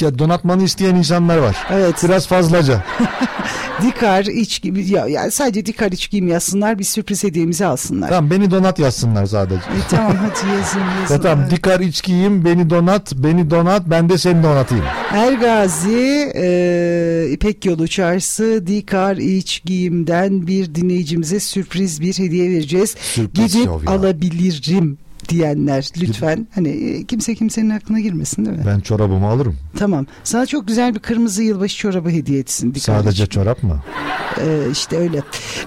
ya donatmanı isteyen insanlar var. Evet. Biraz fazlaca. *laughs* Dikar iç giyim. Ya, yani sadece Dikar iç giyim yazsınlar bir sürpriz hediyemizi alsınlar. tamam beni donat yazsınlar sadece. E, tamam hadi yazın *laughs* yazın. Ya tamam Dikar iç giyim beni donat beni donat ben de seni donatayım. Ergazi e, İpek Yolu Çarşısı Dikar iç giyimden bir dinleyicimize sürpriz bir hediye vereceğiz. Sürpriz Gidip şov alabilirim diyenler lütfen hani e, kimse kimsenin aklına girmesin değil mi? Ben çorabımı alırım. Tamam. Sana çok güzel bir kırmızı yılbaşı çorabı hediye etsin. Sadece iç. çorap mı? E, işte öyle.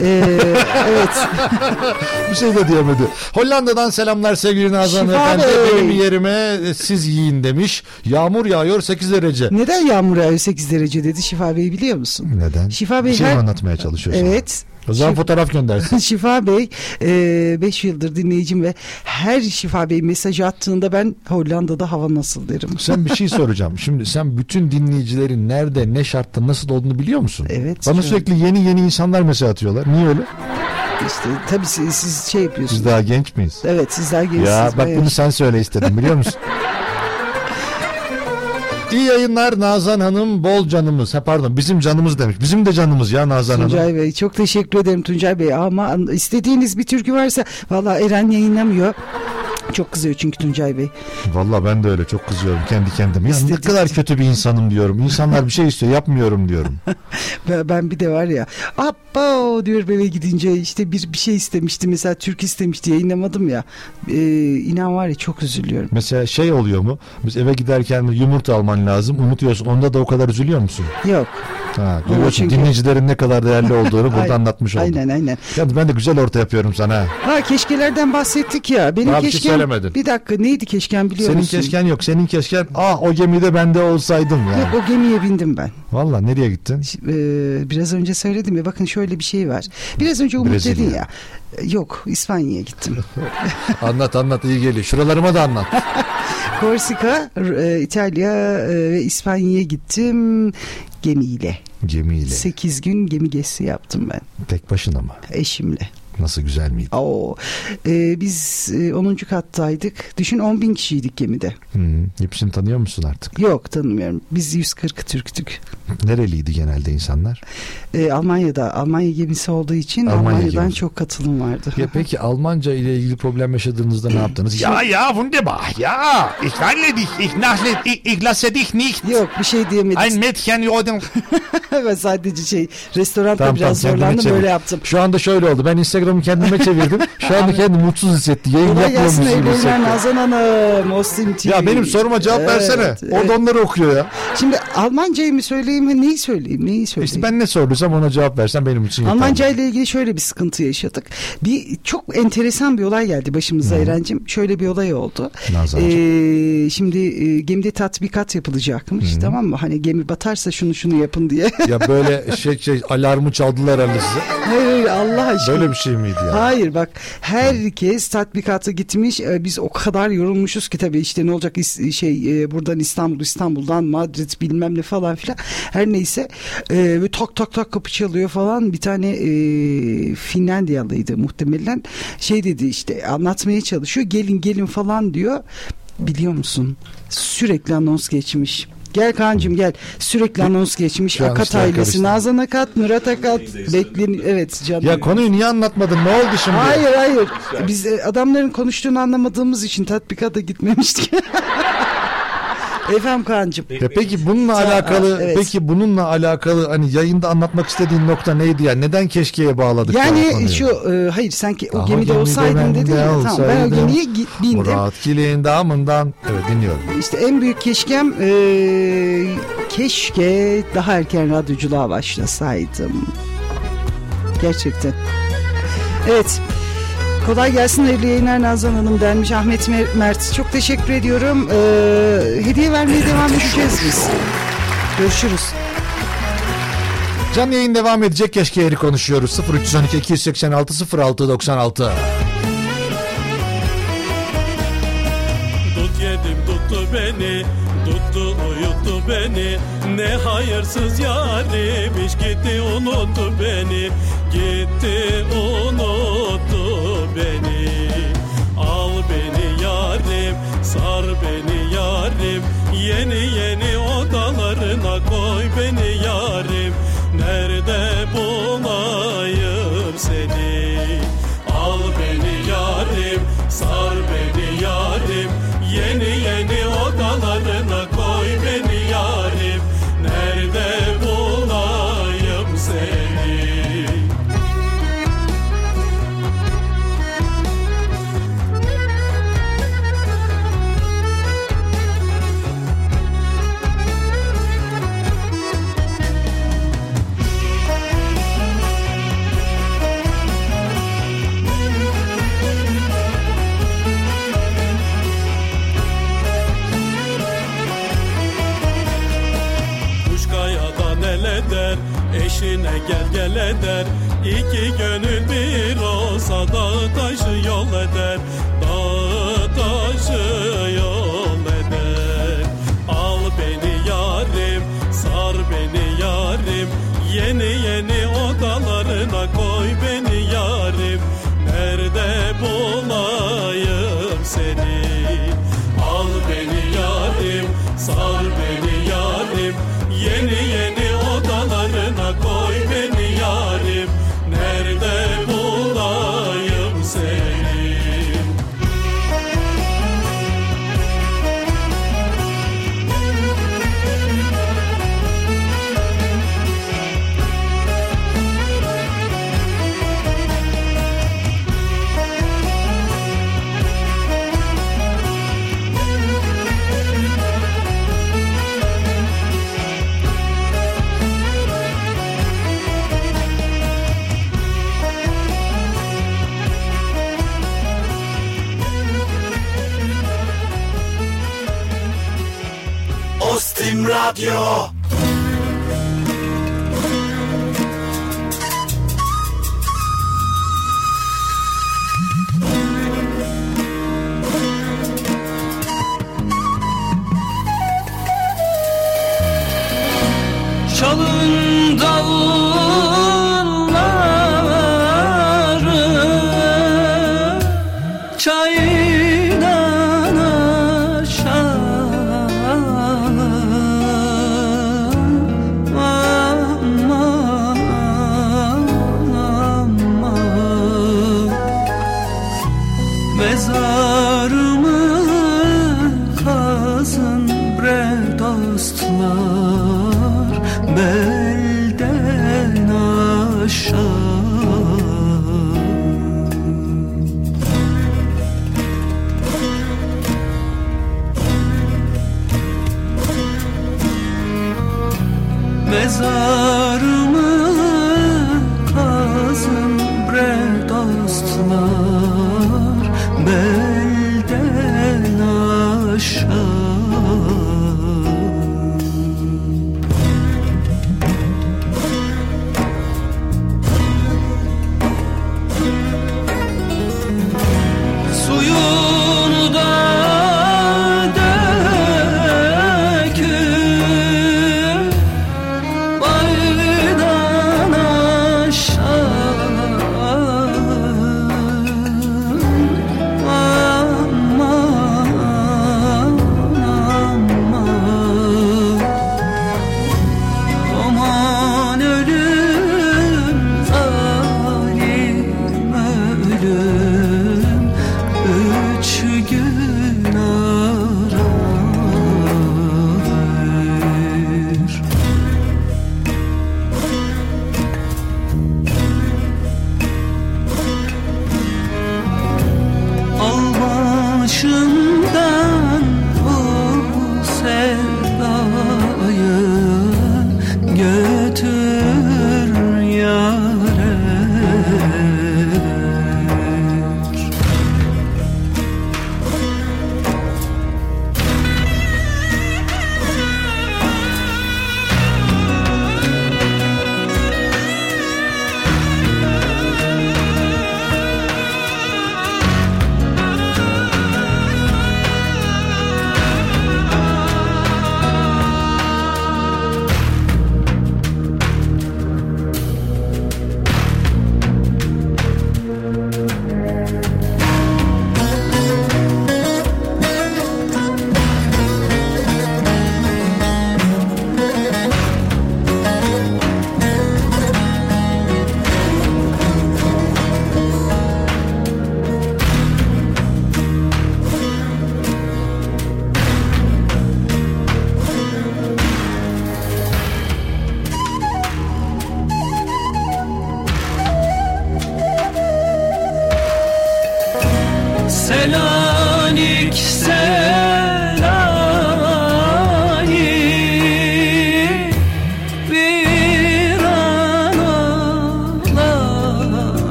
E, *laughs* evet. Bir şey de diyemedi. Hollanda'dan selamlar sevgili Nazan Şifa Efendi. Bey. Benim yerime e, siz yiyin demiş. Yağmur yağıyor 8 derece. Neden yağmur yağıyor 8 derece dedi Şifa Bey biliyor musun? Neden? Şifa Bey Bir şey her- anlatmaya çalışıyorsun? Evet. O zaman Şif- fotoğraf göndersin. *laughs* Şifa Bey 5 yıldır dinleyicim ve her Şifa Bey mesaj attığında ben Hollanda'da hava nasıl derim. Sen bir şey *laughs* soracağım. Şimdi sen bütün dinleyicilerin nerede, ne şartta, nasıl olduğunu biliyor musun? Evet, Bana sürekli yeni yeni insanlar mesaj atıyorlar. Niye öyle? İşte tabii siz, siz şey yapıyorsunuz. Biz daha genç miyiz? Evet sizler gençsiniz. Ya bak bayağı. bunu sen söyle istedim biliyor musun? *laughs* İyi yayınlar Nazan Hanım bol canımız. Ha pardon bizim canımız demiş. Bizim de canımız ya Nazan Hanım. Tuncay Bey çok teşekkür ederim Tuncay Bey ama istediğiniz bir türkü varsa valla Eren yayınlamıyor. Çok kızıyor çünkü Tuncay Bey. Valla ben de öyle çok kızıyorum kendi kendime. Ya ne kadar kötü bir insanım diyorum. İnsanlar bir şey istiyor yapmıyorum diyorum. *laughs* Ben, bir de var ya Abba diyor eve gidince işte bir bir şey istemişti mesela Türk istemişti yayınlamadım ya. Ee, inan var ya çok üzülüyorum. Mesela şey oluyor mu? Biz eve giderken yumurta alman lazım. Unutuyorsun. Onda da o kadar üzülüyor musun? Yok. Ha, görüyorsun çünkü- dinleyicilerin ne kadar değerli olduğunu *laughs* burada anlatmış oldum. Aynen aynen. Yalnız ben de güzel orta yapıyorum sana. ha. Keşkelerden bahsettik ya. Benim Daha şey keşkem söylemedin. bir dakika neydi keşken biliyor Senin musun? keşken yok. Senin keşken ah o gemide ben de olsaydım Yok yani. o gemiye bindim ben. Valla nereye gittin? Ee, biraz önce söyledim ya bakın şöyle bir şey var. Biraz önce Umut Brezilya. dedin ya. Ee, Yok İspanya'ya gittim. *laughs* anlat anlat iyi geliyor. Şuralarıma da anlat. *laughs* Korsika, e, İtalya e, ve İspanya'ya gittim gemiyle. Gemiyle. 8 gün gemi gezisi yaptım ben Tek başına mı? eşimle. Nasıl güzel miydi? Oo. Ee, biz e, 10. kattaydık. Düşün 10 bin kişiydik gemide. Hı, hepsini tanıyor musun artık? Yok tanımıyorum. Biz 140 Türktük. Nereliydi genelde insanlar? Ee, Almanya'da Almanya gemisi olduğu için Almanya Almanya'dan gemisi. çok katılım vardı. Ya peki Almanca ile ilgili problem yaşadığınızda ne yaptınız? Ja, ja, wunderbar. Ja, ich weine dich. Ich, nachle, ich, ich lasse dich nicht. Yok bir şey diyemedim. Ein Mädchen oder *laughs* ben sadece şey restoranda Tamam, biraz tamam, zorlandım böyle yaptım. Şu anda şöyle oldu. Ben Instagram'ı kendime çevirdim. *laughs* Şu anda kendimi mutsuz hissetti. Yayın yapmıyormuşum hissetti. Nazan Hanım. Ostim TV. Ya benim soruma cevap Evet, versene. evet. Orada onları okuyor ya. Şimdi Almancayı mı söyleyeyim neyi söyleyeyim neyi söyleyeyim? İşte ben ne sorduysam ona cevap versen benim için yeterli. Almanca ile ilgili şöyle bir sıkıntı yaşadık. Bir çok enteresan bir olay geldi başımıza Eren'cim. Şöyle bir olay oldu. Ee, şimdi e, gemide tatbikat yapılacakmış tamam mı? Hani gemi batarsa şunu şunu yapın diye. *laughs* Ya böyle şey, şey alarmı çaldılar herhalde size. hayır hayır Allah aşkına. Böyle bir şey miydi ya? Hayır bak herkes tatbikata gitmiş Ee, biz o kadar yorulmuşuz ki tabii işte ne olacak şey e, buradan İstanbul İstanbul'dan Madrid bilmem ne falan filan her neyse e, ve tak tak tak kapı çalıyor falan bir tane e, Finlandiyalıydı muhtemelen şey dedi işte anlatmaya çalışıyor gelin gelin falan diyor biliyor musun sürekli anons geçmiş Gel Kaan'cığım gel. Sürekli anons geçmiş. An Akat ailesi. Nazan Akat, Murat Akat. Beklen evet canım. Ya konuyu niye anlatmadın? Ne oldu şimdi? Hayır hayır. Biz e, adamların konuştuğunu anlamadığımız için tatbikata gitmemiştik. *laughs* Efendim Kaan'cığım. Ya peki bununla alakalı evet. peki bununla alakalı hani yayında anlatmak istediğin nokta neydi ya? Neden keşkeye bağladık? Yani şu e, hayır sen ki o Daha gemide olsaydın dedin de ya. Tamam ben o gemiye bindim. Murat Kilin damından. Evet dinliyorum. İşte en büyük keşkem e, keşke daha erken radyoculuğa başlasaydım. Gerçekten. Evet. Kolay gelsin hayırlı yayınlar Nazan Hanım denmiş Ahmet Mer- Mert. Çok teşekkür ediyorum. Ee, hediye vermeye devam edeceğiz biz. Görüşürüz. Canlı yayın devam edecek. Keşke yeri konuşuyoruz. 0312 286 06 96. Dut yedim tuttu beni Tuttu uyuttu beni Ne hayırsız yarim iş gitti unuttu beni Gitti unuttu beni. Al beni yarim Sar beni yarim. Yeni yeni odalarına koy beni yarim. Nerede bulayım seni? Al beni yarim Sar gel eder. İki gönül bir olsa Dağı taşı yol eder Ostim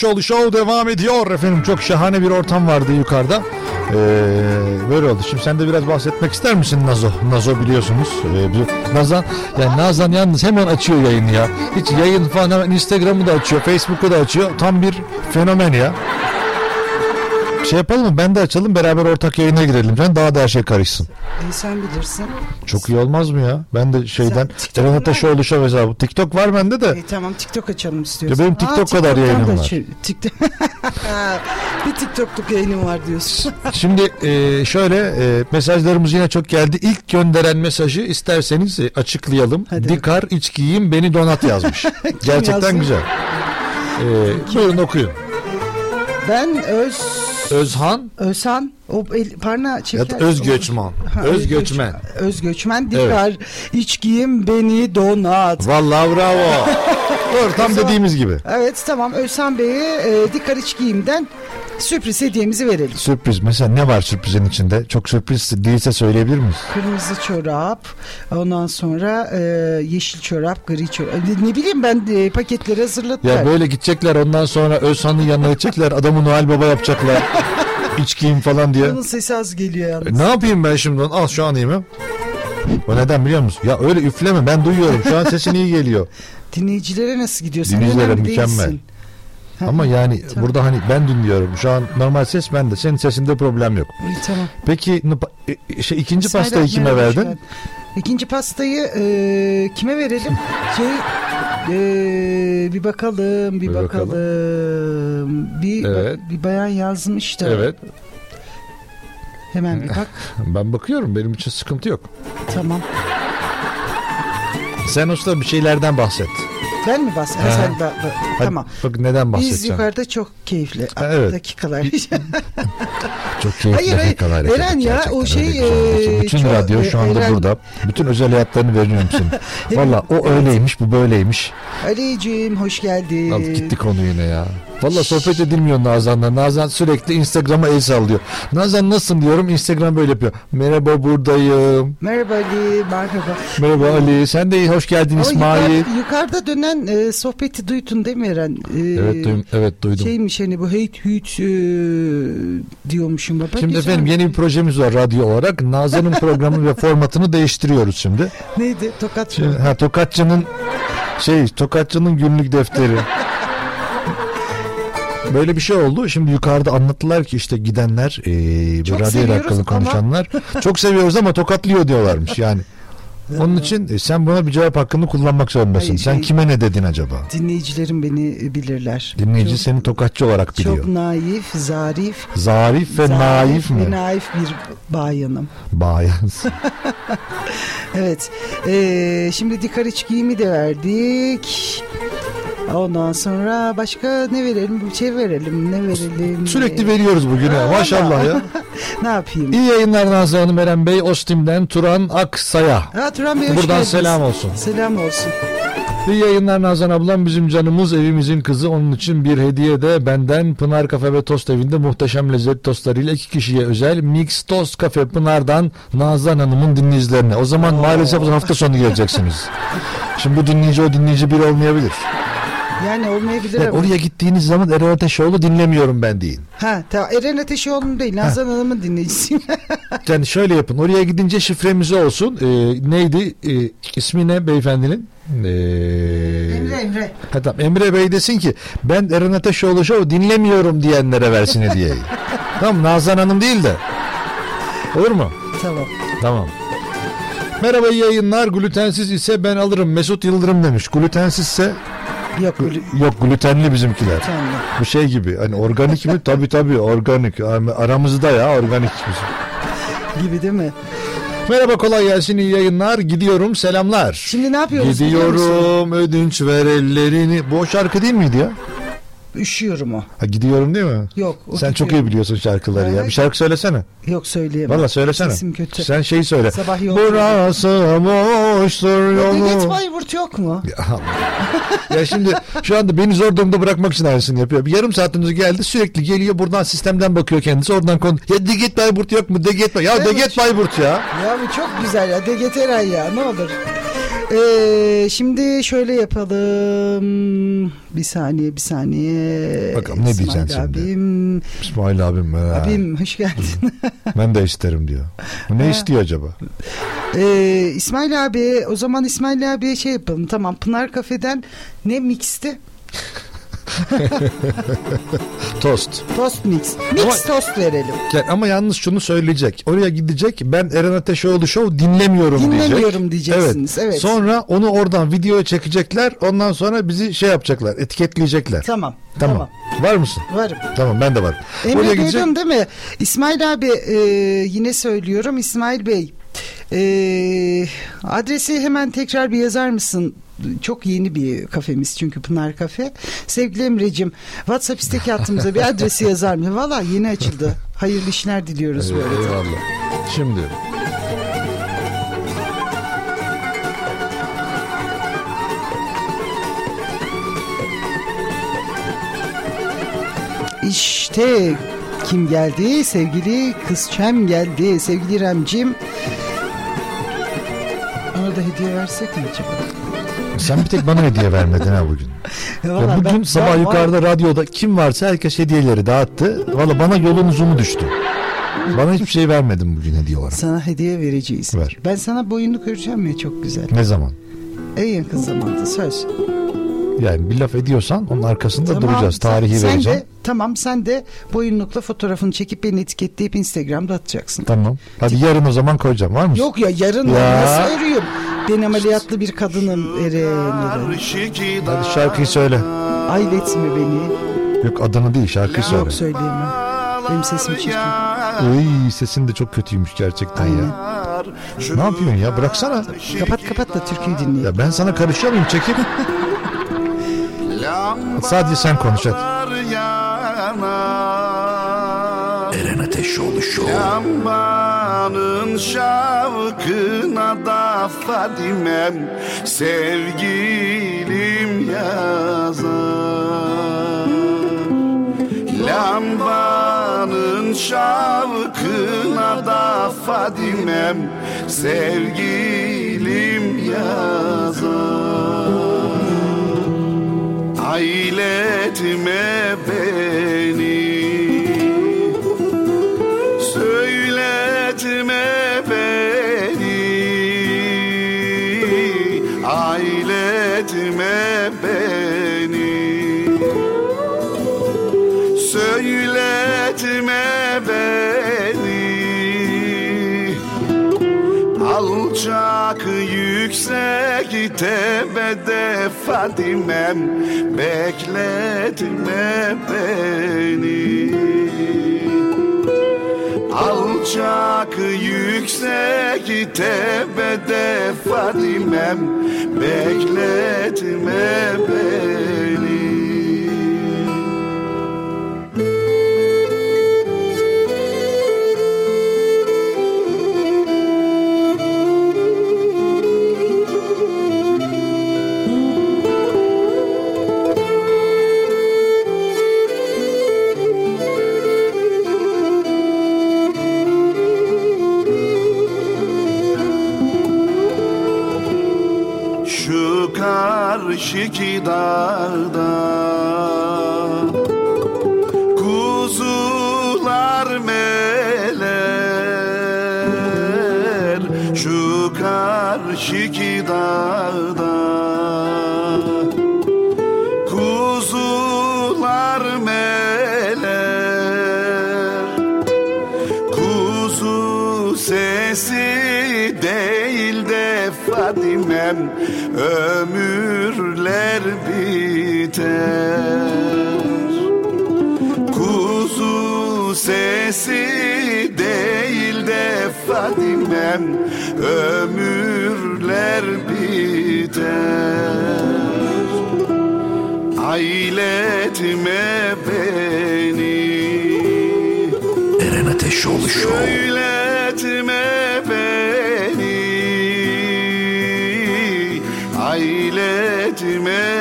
Ateşoğlu Show devam ediyor efendim. Çok şahane bir ortam vardı yukarıda. Ee, böyle oldu. Şimdi sen de biraz bahsetmek ister misin Nazo? Nazo biliyorsunuz. Ee, Nazan, yani Nazan yalnız hemen açıyor yayını ya. Hiç yayın falan hemen Instagram'ı da açıyor, Facebook'u da açıyor. Tam bir fenomen ya. Şey yapalım mı? Ben de açalım beraber ortak yayına girelim. Sen daha da her şey karışsın. E, sen bilirsin. Çok iyi olmaz mı ya? Ben de şeyden? Ateşoğlu Show hesabı. TikTok var bende de. E, tamam TikTok açalım istiyorsan. Ya benim TikTok kadar TikTok'tan yayınım da var. şey- TikTok... *laughs* bir TikTok'luk yayınım var diyorsun. *laughs* Şimdi e, şöyle e, mesajlarımız yine çok geldi. İlk gönderen mesajı isterseniz e, açıklayalım. Hadi. Dikar iç giyeyim beni donat yazmış. *laughs* Gerçekten yazdı? güzel. E, buyurun okuyun. ben Öz... Özhan Özhan o el, parna çeker. ya da Özgöçman. Ha, Özgöçmen. Özgöçmen dikar iç giyim beni donat. Vallahi bravo. *laughs* Doğru tam dediğimiz gibi. Evet tamam Özhan Bey'e e, dikar iç giyimden sürpriz hediyemizi verelim. Sürpriz. Mesela ne var sürprizin içinde? Çok sürpriz değilse söyleyebilir miyiz? Kırmızı çorap, ondan sonra e, yeşil çorap, gri çorap. Ne, ne bileyim ben de paketleri hazırladılar. Ya böyle gidecekler ondan sonra Özhan'ın yanına gidecekler. Adamı Noel Baba yapacaklar. *laughs* İç giyim falan diye. Onun sesi az geliyor yalnız. Ne yapayım ben şimdi? Al şu an mi? O neden biliyor musun? Ya öyle üfleme ben duyuyorum. Şu an sesin iyi geliyor. *laughs* Dinleyicilere nasıl gidiyor? Sen Dinleyicilere mükemmel. değilsin. Ama *laughs* yani Tamam. burada hani ben dinliyorum. Şu an normal ses bende. Senin sesinde problem yok. İyi, tamam. Peki n- e, şey ikinci İsmail pastayı kime verdin? geldin. İkinci pastayı e, kime verelim? *laughs* Şey e, bir bakalım, bir, Bir bakalım. bakalım. Bir Evet. bir bayan yazmış da. Evet. Hemen bir *laughs* bak. Ben bakıyorum. Benim için sıkıntı yok. tamam. Sen usta bir şeylerden bahset. Ben mi bas? Ha, sen ba- ba- Hadi tamam. Bak neden Biz bahsedeceğim? yukarıda çok keyifli evet. dakikalar. *laughs* Çok keyifli Hayır, hayır. dakikalar Eren yaşadık ya, gerçekten. o şey, e, Bütün çok- radyo şu anda Eren- burada. Bütün özel hayatlarını veriyorum senin. *laughs* Valla o öyleymiş bu böyleymiş. Ali'ciğim hoş geldin. Al gitti konu yine ya. Valla sohbet edilmiyor Nazan'la. Nazan sürekli Instagram'a el sallıyor. Nazan nasılsın diyorum Instagram böyle yapıyor. Merhaba buradayım. Merhaba Ali, merhaba. Merhaba Ali. Sen de iyi, hoş geldin O İsmail. yukarı- yukarıda dönen e, sohbeti duydun değil mi Eren? E, Evet, duydum, evet duydum. Şeymiş hani bu hate hüt e, diyormuşum baba. Şimdi efendim yeni bir projemiz var radyo olarak. Nazan'ın programı ve formatını değiştiriyoruz şimdi. Neydi? Tokat Şimdi, ha, Tokatçı'nın şey Tokatçı'nın günlük defteri. Böyle bir şey oldu. Şimdi yukarıda anlattılar ki işte gidenler e, Çok radyo ama- konuşanlar çok seviyoruz ama tokatlıyor diyorlarmış yani. Onun için e, sen buna bir cevap hakkını kullanmak zorundasın. Hayır, sen hayır. kime ne dedin acaba? Dinleyicilerim beni bilirler. Dinleyici Çok- seni tokatçı olarak biliyor. Çok naif, zarif, Zarif ve naif ve mi? naif bir bayanım. Bayan. *laughs* Evet. Ee, şimdi dikar iç giyimi de verdik. Ondan sonra başka ne verelim? Bir şey verelim. Ne verelim? Sürekli veriyoruz bugün. ha. Maşallah ya. *laughs* ne yapayım? İyi yayınlar Nazlı Hanım Eren Bey. Ostim'den Turan Aksay'a. Ha, Turan Bey Buradan geldiniz. selam olsun. Selam olsun. İyi yayınlar Nazan ablam bizim canımız evimizin kızı onun için bir hediye de benden Pınar Kafe ve Tost evinde muhteşem lezzet tostlarıyla iki kişiye özel Mix Tost Kafe Pınar'dan Nazan Hanım'ın dinleyicilerine. O zaman maalesef hafta sonu geleceksiniz. *laughs* Şimdi bu dinleyici o dinleyici bir olmayabilir. Yani olmayabilir Yani oraya gittiğiniz zaman Eren Ateşoğlu dinlemiyorum ben deyin. Ha, tamam. Eren Ateşoğlu'nun değil. Nazan Hanım'ın dinleyicisiyim. *laughs* Yani şöyle yapın. Oraya gidince şifremiz olsun. Ee, neydi? Ee, ismi ne beyefendinin? Ee, Emre Emre. Ha, tamam. Emre Bey desin ki ben Eren Ateşoğlu Show dinlemiyorum diyenlere versin hediyeyi. *laughs* tamam Nazan Hanım değil de. Olur mu? Tamam. Tamam. Merhaba yayınlar. Glutensiz ise ben alırım. Mesut Yıldırım demiş. Glutensizse Yok yok glutenli bizimkiler. Tamam. Bu şey gibi. Hani organik mi? tabii tabii organik. Aramızda ya organik bizim. Gibi değil mi? Merhaba kolay gelsin iyi yayınlar. Gidiyorum selamlar. Şimdi ne yapıyoruz? Gidiyorum ödünç ver ellerini. Bu o şarkı değil miydi ya? Üşüyorum o. Ha, gidiyorum değil mi? Yok. Sen çok gidiyor. iyi biliyorsun şarkıları ya. Evet. Bir şarkı söylesene. Yok söyleyemem. Valla söylesene. Sesim kötü. Sen şeyi söyle. Sabah yolcu. Burası boştur yolu. Bayburt yok mu? Ya, ya şimdi şu anda beni zor durumda bırakmak için aynısını yapıyor. Bir yarım saatimiz geldi sürekli geliyor buradan sistemden bakıyor kendisi oradan konu. Ya Deget Bayburt yok mu? Deget Bay- Ya Evet. Deget Bayburt ya. Ya bu çok güzel ya. Deget Eray ya ne olur. Ee, şimdi şöyle yapalım. Bir saniye bir saniye. Bakalım ne İsmail diyeceksin şimdi? abim, İsmail abim. ha. Abim hoş geldin. Ben de isterim diyor. Ne istiyor acaba? Ee, İsmail abi o zaman İsmail abiye şey yapalım. Tamam Pınar Kafe'den ne mixti? *laughs* Tost. Tost mix. Mix Ama- tost verelim. Gel, ama yalnız şunu söyleyecek. Oraya gidecek. Ben Eren Ateşoğlu Show dinlemiyorum, Dinlemiyorum diyecek. diyeceksiniz, evet. Sonra onu oradan videoya çekecekler. Ondan sonra bizi şey yapacaklar. Etiketleyecekler. Tamam. Tamam. Tamam. Var mısın? Varım. Tamam ben de varım. Emre Oraya gidecek. duydun değil mi? İsmail abi e, yine söylüyorum İsmail Bey. e, adresi hemen tekrar bir yazar mısın? Çok yeni bir kafemiz çünkü Pınar Kafe. Sevgili Emre'cim WhatsApp istek hattımıza bir adresi yazar mı? Valla yeni açıldı. Hayırlı işler diliyoruz böyle. Eyvallah. Şimdi İşte kim geldi? Sevgili kızçem geldi. Sevgili İremcim. Ona da hediye versek mi acaba? Sen bir tek bana hediye vermedin ha bugün. *laughs* Ya Vallahi bugün ben- sabah ben- yukarıda radyoda kim varsa herkes hediyeleri dağıttı. Valla bana yolun uzumu düştü. Bana hiçbir şey vermedin bugün hediye olarak. Sana hediye vereceğiz. Ver. Ben sana boyunluk öreceğim ya çok güzel. Ne zaman? En yakın zamanda söz. Yani bir laf ediyorsan onun arkasında Tamam, duracağız. sen- Tarihi sen vereceğim. De, tamam sen de boyunlukla fotoğrafını çekip beni etiketleyip Instagram'da atacaksın. Tamam. Hadi yarın o zaman koyacağım. Var mısın? Yok ya yarın Ya. nasıl örüyorum? Ben ameliyatlı bir kadınım Eren. Hadi şarkıyı söyle. Ayletme beni. Yok adını değil şarkıyı söyle. Yok söyleyemem. Benim sesim çirkin. Uy sesin de çok kötüymüş gerçekten ya. Ne yapıyorsun ya? Bıraksana. Kapat kapat da türküyü dinleyelim. Ya ben sana karışıyor muyum? Çekil. *laughs* Sadece sen konuş hadi. Eren Ateşoğlu Show. Lambanın şavkına da Fadimem sevgilim yazar Lambanın şavkına da Fadimem sevgilim yazar Ailetme beni Alçak yüksek tepede Fadimem Bekletme beni. Alçak yüksek tepede Fadimem Bekletme beni karşı dağda Kuzular meler Şu karşı dağda Kuzular meler Kuzu sesi değil de Fadimem Ömürler biter Kuzu sesi değil de Fadimem Ömürler biter. Ailetme beni. Eren Ateşoğlu Show. Söyletme beni. Ailetme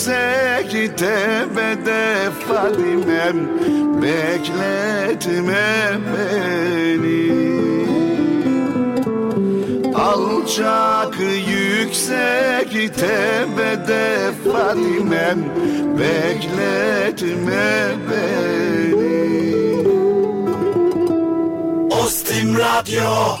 yüksek tepede Fadimem Bekletme beni Alçak yüksek tepede Fadimem Bekletme beni Ostim Radyo.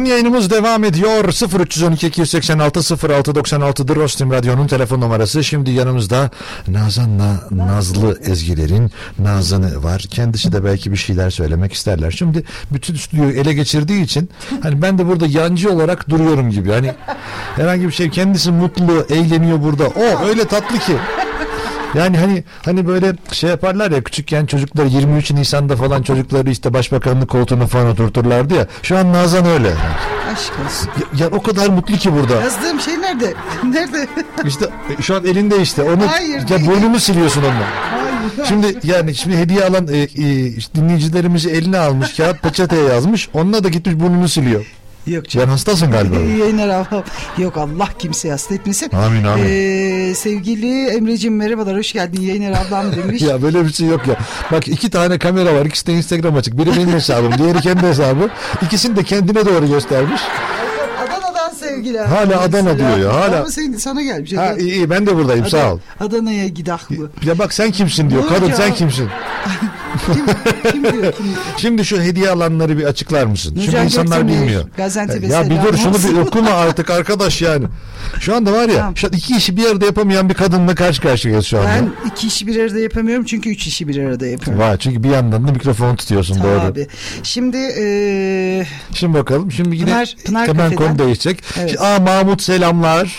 Can yayınımız devam ediyor. 0312 286 0696'dır Rostim Radyo'nun telefon numarası. Şimdi yanımızda Nazan'la Nazlı Ezgiler'in Nazan'ı var. Kendisi de belki bir şeyler söylemek isterler. Şimdi bütün stüdyoyu ele geçirdiği için hani ben de burada yancı olarak duruyorum gibi. Hani herhangi bir şey kendisi mutlu, eğleniyor burada. O öyle tatlı ki. Yani hani hani böyle şey yaparlar ya küçükken çocuklar 23 Nisan'da falan çocukları işte başbakanlık koltuğuna falan oturturlardı ya. Şu an Nazan öyle. Aşk olsun. Ya, ya o kadar mutlu ki burada. Yazdığım şey nerede? *laughs* Nerede? İşte e, şu an elinde işte. Onu Hayır, ya burnunu siliyorsun onunla. Hayır. Şimdi yani şimdi hediye alan e, e, işte dinleyicilerimizi eline almış kağıt peçeteye yazmış. Onunla da gitmiş burnunu siliyor. Yok Sen hastasın galiba. Yayınlar ablam. Yok Allah kimseye hasta etmesin. Amin, amin. Ee, sevgili Emre'cim merhabalar hoş geldin yayınlar ablam demiş. *laughs* ya böyle bir şey yok ya. Bak iki tane kamera var. İkisi de Instagram açık. Biri benim hesabım. Diğeri kendi hesabı. İkisini de kendine doğru göstermiş. Adana'dan sevgiler. Hala Adana diyor ya, hala. Ama senin, sana gelmiş. Ha iyi, iyi ben de buradayım sağ ol. Adana'ya gidaklı. Ya bak sen kimsin diyor. Kadın sen kimsin? *laughs* Kim diyor? Kim? Şimdi şu hediye alanları bir açıklar mısın? Çünkü Nurcan insanlar Göktemir, bilmiyor. Gaziantep'e Ya bir dur şunu olsun. bir okuma artık arkadaş yani. Şu anda var ya Tamam. şu iki işi bir arada yapamayan bir kadınla karşı karşıyayız şu anda. Ben iki işi bir arada yapamıyorum çünkü üç işi bir arada yapıyorum. Var çünkü bir yandan da mikrofon tutuyorsun doğru. Tabii. Şimdi eee Şimdi bakalım. Şimdi yine Pınar- Pınar hemen konu değişecek. Evet. Şimdi, Aa Mahmut selamlar.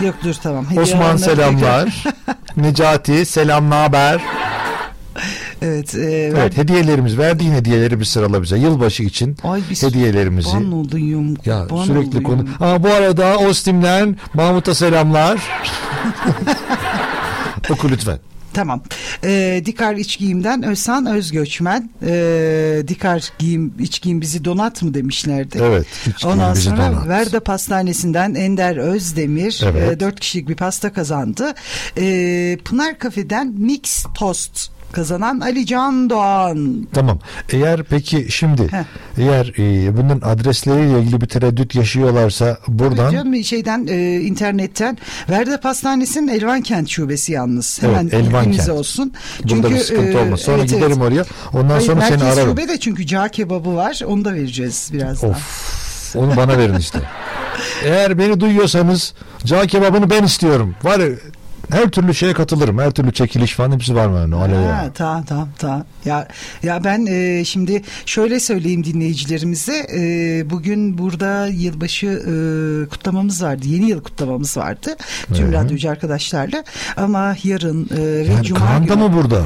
yok dur tamam. Hediye Osman selamlar. *laughs* Necati selam haber. Evet. eee Evet hediyelerimiz verdiğin hediyeleri bir sırala bize. Yılbaşı için Ay biz hediyelerimizi. Ban olayım. Ya ban sürekli konu. Aa, bu arada Ostim'den Mahmut'a selamlar. *laughs* Oku lütfen. Tamam. Ee, Dikar İç Giyim'den Özhan Özgöçmen. Ee, Dikar Giyim İç Giyim bizi donat mı demişlerdi. Evet. Ondan sonra donat. Verda Pastanesi'nden Ender Özdemir Evet. e, dört kişilik bir pasta kazandı. Ee, Pınar Kafe'den Mix Toast kazanan Ali Can Doğan. Tamam. Eğer peki şimdi Heh. eğer e, bunun adresleriyle ilgili bir tereddüt yaşıyorlarsa buradan Canım şeyden e, internetten Verda Pastanesi'nin Elvankent şubesi yalnız. Hemen Evet, Elvankent. bilginize olsun. burada bir sıkıntı e, olmaz. Sonra evet, giderim evet. oraya. Ondan Hayır, sonra seni merkez ararım. şube de çünkü cağ kebabı var. Onu da vereceğiz birazdan. Of. Onu bana verin işte. *laughs* Eğer beni duyuyorsanız cağ kebabını ben istiyorum. Var ya, her türlü şeye katılırım. Her türlü çekiliş falan hepsi var mı? Yani? Ya. Ha, tamam tamam tamam. Ya ya ben e, şimdi şöyle söyleyeyim dinleyicilerimize. E, bugün burada yılbaşı e, kutlamamız vardı. Yeni yıl kutlamamız vardı. Tüm Hı. radyocu arkadaşlarla. Ama yarın e, ve Yani cuma Kaan günü. mı burada?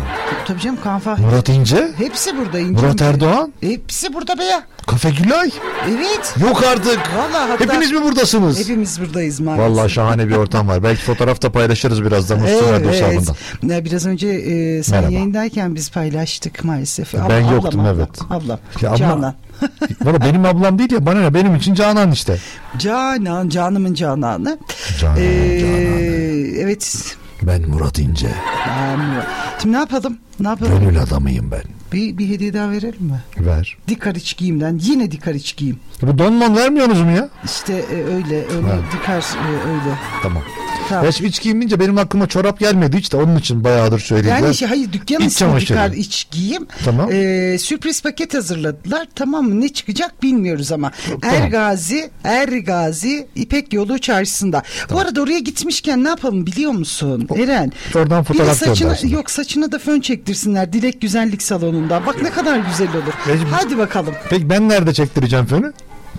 Tabii canım Kaan Fahri. Murat İnce? Hepsi burada. İnce Murat. Erdoğan? Hepsi burada be ya. Kafe Gülay? Evet. Yok artık. Vallahi hatta Hepiniz mi buradasınız? Hepimiz buradayız maalesef. Vallahi şahane bir ortam var. Belki fotoğrafta paylaşırız birazdan Mustafa Radyo hesabından. Ya biraz önce e, sen Merhaba. yayındayken biz paylaştık maalesef. Ben Ablam, yoktum, ablam, evet. Ablam. Ya abla- Canan. *laughs* Valla benim ablam değil ya bana ne benim için Canan işte. Canan, canımın Canan'ı. Canan, Ee, Canan. evet. Ben Murat İnce. Ben- Şimdi ne yapalım? Ne yapalım? Gönül adamıyım ben. Bir, bir hediye daha verelim mi? Ver. Dikar iç giyimden. Yine dikar iç giyim. Bu donman vermiyorsunuz mu ya? İşte e, öyle öyle Ha. dikar e, öyle. Tamam. Tamam. Ya şimdi iç giyim deyince benim aklıma çorap gelmedi hiç de onun için bayağıdır söylediler. Yani şey, hayır dükkan İç çamaşırı. İç giyim. Tamam. Ee, sürpriz paket hazırladılar. Tamam mı? Ne çıkacak bilmiyoruz ama. Tamam. Ergazi, Ergazi İpek Yolu çarşısında. Bu arada oraya gitmişken ne yapalım biliyor musun Eren? oradan fotoğraf saçına. Yok saçına da fön çektirsinler. Dilek Güzellik Salonu'nda. Bak ne kadar güzel olur. Recep- Hadi bakalım. Peki ben nerede çektireceğim fönü?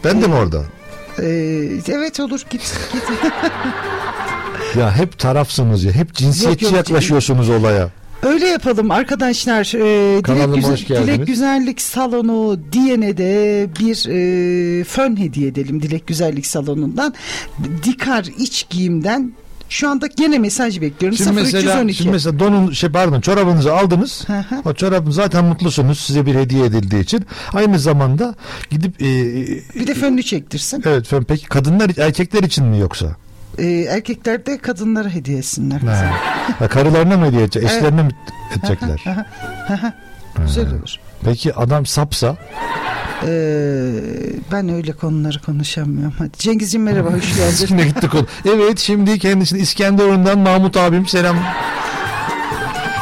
Ben de mi orada? Ee, evet olur git. git. *laughs* Ya hep tarafsınız ya. Hep cinsiyetçi Yok, yok, yaklaşıyorsunuz olaya. Öyle yapalım arkadaşlar. Kanalıma Dilek, hoş geldiniz. Dilek Güzellik Salonu diyene de bir e, fön hediye edelim Dilek Güzellik Salonu'ndan. Dikar iç giyimden şu anda gene mesaj bekliyorum. Şimdi mesela, 0312. şimdi mesela donun şey pardon çorabınızı aldınız. Hı hı. o çorabın zaten mutlusunuz size bir hediye edildiği için. Aynı zamanda gidip e, bir de fönlü çektirsin. evet fön peki kadınlar erkekler için mi yoksa? Ee, erkekler de kadınlara hediye etsinler. Ha. Ha, karılarına mı hediye edecek? Eşlerine mi edecekler? Güzel olur. Peki adam sapsa Ee, ben öyle konuları konuşamıyorum. Hadi Cengizciğim merhaba hoş geldin. *laughs* Şimdi gittik konu. Evet şimdi kendisini İskenderun'dan Mahmut abim selam.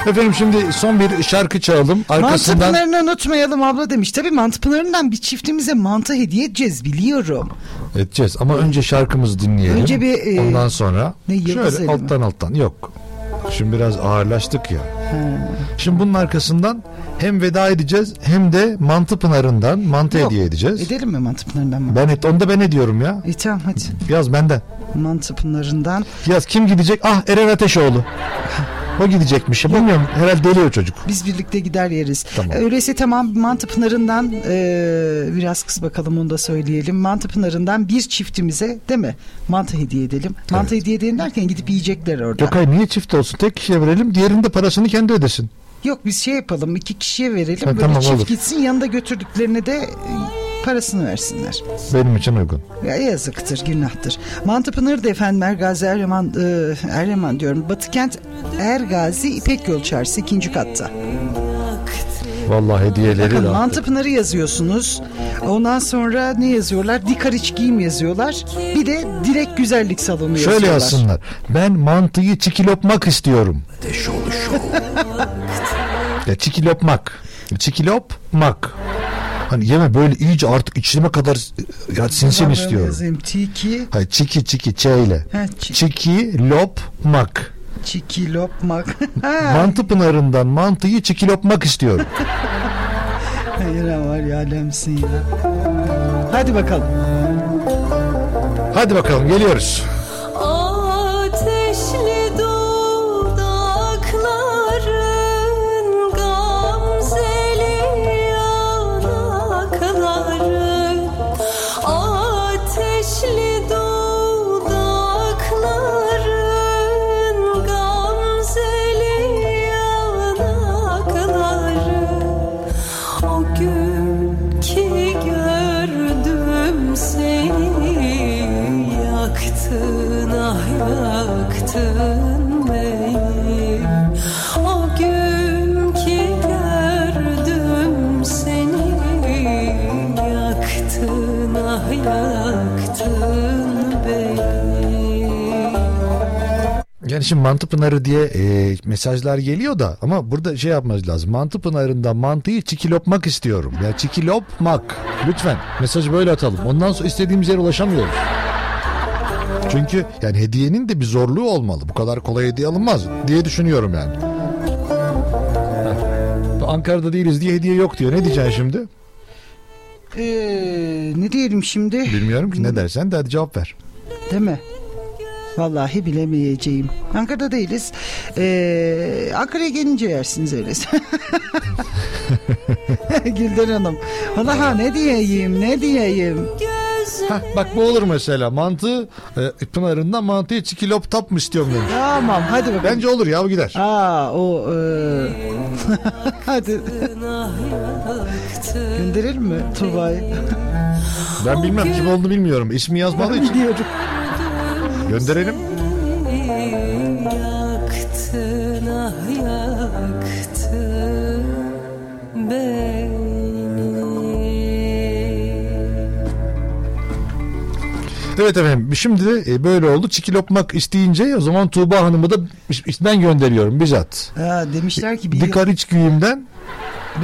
Efendim şimdi son bir şarkı çalalım. Mantı Arkasından pınarını unutmayalım abla demiş. Tabii mantı pınarından bir çiftimize mantı hediye edeceğiz biliyorum. Edeceğiz ama önce şarkımızı dinleyelim. Önce bir, e, Ondan sonra ne, şöyle Eli mi? alttan alttan yok. Şimdi biraz ağırlaştık ya. Şimdi bunun arkasından hem veda edeceğiz hem de Mantı Pınarı'ndan mantı Yok, hediye edeceğiz. Edelim mi mantı pınarından mı? Ben et, onu da ben ediyorum ya. İyi tamam hadi. Yaz benden. Mantı pınarından. Yaz kim gidecek? Ah Eren Ateşoğlu. *laughs* O gidecekmiş. Bilmiyorum herhalde deli o çocuk. Biz birlikte gider yeriz. Tamam. Öyleyse tamam Mantı Pınarı'ndan e, biraz kıs bakalım onu da söyleyelim. Mantı Pınarı'ndan bir çiftimize değil mi? Mantı hediye edelim. Mantı hediye edelim derken gidip yiyecekler orada. Yok hayır niye çift olsun? Tek kişiye verelim. Diğerinin de parasını kendi ödesin. Yok biz şey yapalım iki kişiye verelim. Ha, Böyle tamam, çift olur. gitsin yanında götürdüklerine de e, parasını versinler. Benim için uygun. Ya yazıktır, günahtır. Mantı Pınarı da efendim Ergazi Eryaman, e, Eryaman diyorum. Batıkent Ergazi İpek Yol Çarşısı ikinci katta. Vallahi hediyeleri Bakın de. Mantı Pınarı yazıyorsunuz. Ondan sonra ne yazıyorlar? Dikar iç giyim yazıyorlar. Bir de Dilek Güzellik Salonu yazıyorlar. Şöyle yazsınlar. Ben mantıyı çikilopmak istiyorum. ya çikilopmak. Çikilopmak. Hani yeme böyle iyice artık içime kadar ya sinsin istiyorum. Yazayım. Tiki, Hayır çiki çiki ç ile. ha, çi- Çikilopmak. çiki lopmak. Ha, *laughs* Mantı pınarından mantıyı çikilopmak istiyorum. *laughs* Yine var ya alemsin ya. Hadi bakalım. Hadi bakalım geliyoruz. Yani şimdi Mantı Pınarı diye e, mesajlar geliyor da ama burada şey yapmamız lazım. Mantı Pınarı'ndan mantıyı çikilopmak istiyorum. Ya çikilopmak. Lütfen mesajı böyle atalım. Ondan sonra istediğimiz yere ulaşamıyoruz. Çünkü yani hediyenin de bir zorluğu olmalı. Bu kadar kolay hediye alınmaz diye düşünüyorum yani. Ankara'da değiliz diye hediye yok diyor. Ne diyeceksin şimdi? Ee, ne diyelim şimdi? Bilmiyorum ki ne dersen de hadi cevap ver. Değil mi? Vallahi bilemeyeceğim. Ankara'da değiliz. Ee, Ankara'ya gelince yersiniz öyle. *laughs* Gülden Hanım. Vallahi ne diyeyim ne diyeyim. Heh, bak bu olur mesela. Mantı e, Pınar'ından mantıyı çikilop tap mı istiyorum demiş. Tamam hadi bakalım. Bence olur ya bu gider. Aa o e... *laughs* hadi gönderelim mi Tuğba'yı? Ben bilmem kim olduğunu bilmiyorum. İsmi yazmadığı için. Biliyorum. Gönderelim. Yaktın ah yaktın beni Evet efendim şimdi e, böyle oldu. Çiki lokmak isteyince o zaman Tuğba Hanım'ı da ben gönderiyorum bizzat. Ha, demişler ki bir yıl, Dikar iç güğümden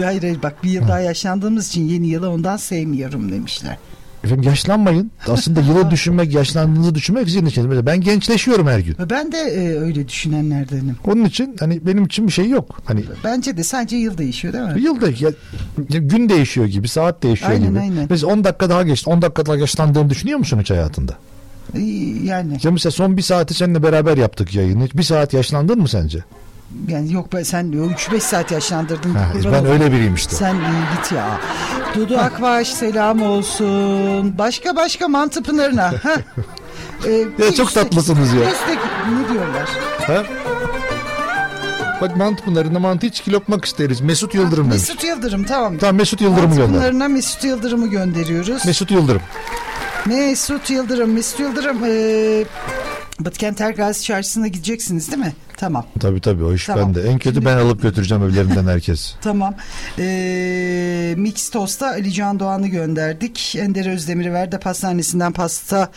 hayır, hayır bak bir yıl daha yaşlandığımız için yeni yılı ondan sevmiyorum demişler. Efendim yaşlanmayın. Aslında yılı *laughs* düşünmek, yaşlandığınızı düşünmek sizin için. Ben gençleşiyorum her gün. Ben de e, öyle düşünenlerdenim. Onun için hani benim için bir şey yok. Hani Bence de sadece yıl değişiyor değil mi? yılda ya, ya gün değişiyor gibi, saat değişiyor Aynen, gibi. aynen. Mesela 10 dakika daha geçti. 10 dakika daha yaşlandığını düşünüyor musun hiç hayatında? Yani Ya mesela son bir saati seninle beraber yaptık yayını. Bir saat yaşlandın mı sence? Yani yok be sen 3-5 saat yaşlandırdın. Ha, ben olayım. öyle biriyim işte. Sen iyi git ya. Dudu Akbaş selam olsun. Başka başka mantı pınarına. Ha. *laughs* Ee, bir çok tatlısınız ya. Destek, ne diyorlar? Ha? Bak mantı pınarında mantı hiç lokmak isteriz. Mesut Yıldırım demiş. Mesut Yıldırım tamam. Tamam Mesut Yıldırım'ı gönder. pınarına Mesut Yıldırım'ı gönderiyoruz. Mesut Yıldırım. Mesut Yıldırım. Mesut Yıldırım. E, Batıkent Tergazi Çarşısı'na gideceksiniz değil mi? Tamam. Tabii tabii o iş Tamam. bende. En kötü Şimdi- ben alıp götüreceğim evlerinden herkes. *laughs* Tamam. Ee, Mix Tost'a Ali Can Doğan'ı gönderdik. Ender Özdemir'i Verde Pastanesi'nden pasta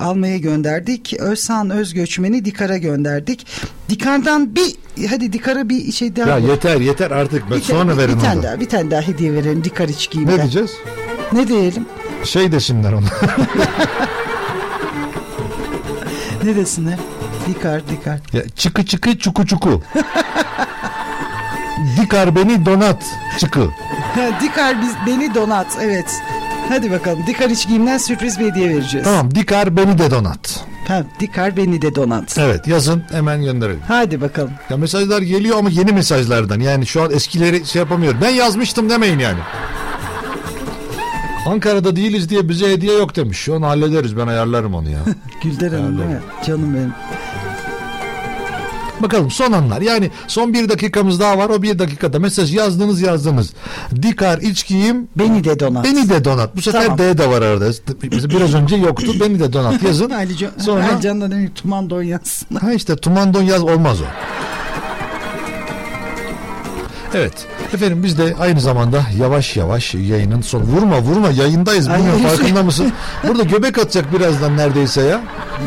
almaya gönderdik. Özhan Özgöçmen'i Dikar'a gönderdik. Dikar'dan bir hadi Dikar'a bir şey daha. ya yeter yeter artık. Ben bir, sonra bir, verin bir tane onu. daha, bir tane daha hediye verelim Dikar içkiyimden. Ne diyeceğiz? Ne diyelim? Şey desinler ona. *laughs* Ne desinler? Dikar, Dikar. ya, çıkı çıkı çuku çuku. Dikar beni donat çıkı. Dikar biz, beni donat. Evet. Hadi bakalım. Dikar içkiyimden sürpriz bir hediye vereceğiz. Tamam dikar beni de donat. Ha, Dikar beni de donat. Evet yazın hemen gönderelim. Hadi bakalım. Ya mesajlar geliyor ama yeni mesajlardan. Yani şu an eskileri şey yapamıyorum. Ben yazmıştım demeyin yani. Ankara'da değiliz diye bize hediye yok demiş. An hallederiz ben ayarlarım onu ya. *laughs* Gülder Hanım? Canım benim. Bakalım son anlar. Yani son bir dakikamız daha var. O bir dakikada mesaj yazdınız yazdınız. Dikar içkiyim Beni de donat. beni de donat. Bu sefer Tamam. D de var arada. Biraz önce yoktu. *laughs* Beni de donat yazın. *laughs* Ali Can, Sonra Ali Can'la demiş Tumandon yazsın. ha işte tumandon yaz olmaz o. Evet. Efendim biz de aynı zamanda yavaş yavaş yayının son vurma vurma yayındayız. Ay, Bilmiyorum farkında mısın? Burada göbek atacak birazdan neredeyse ya.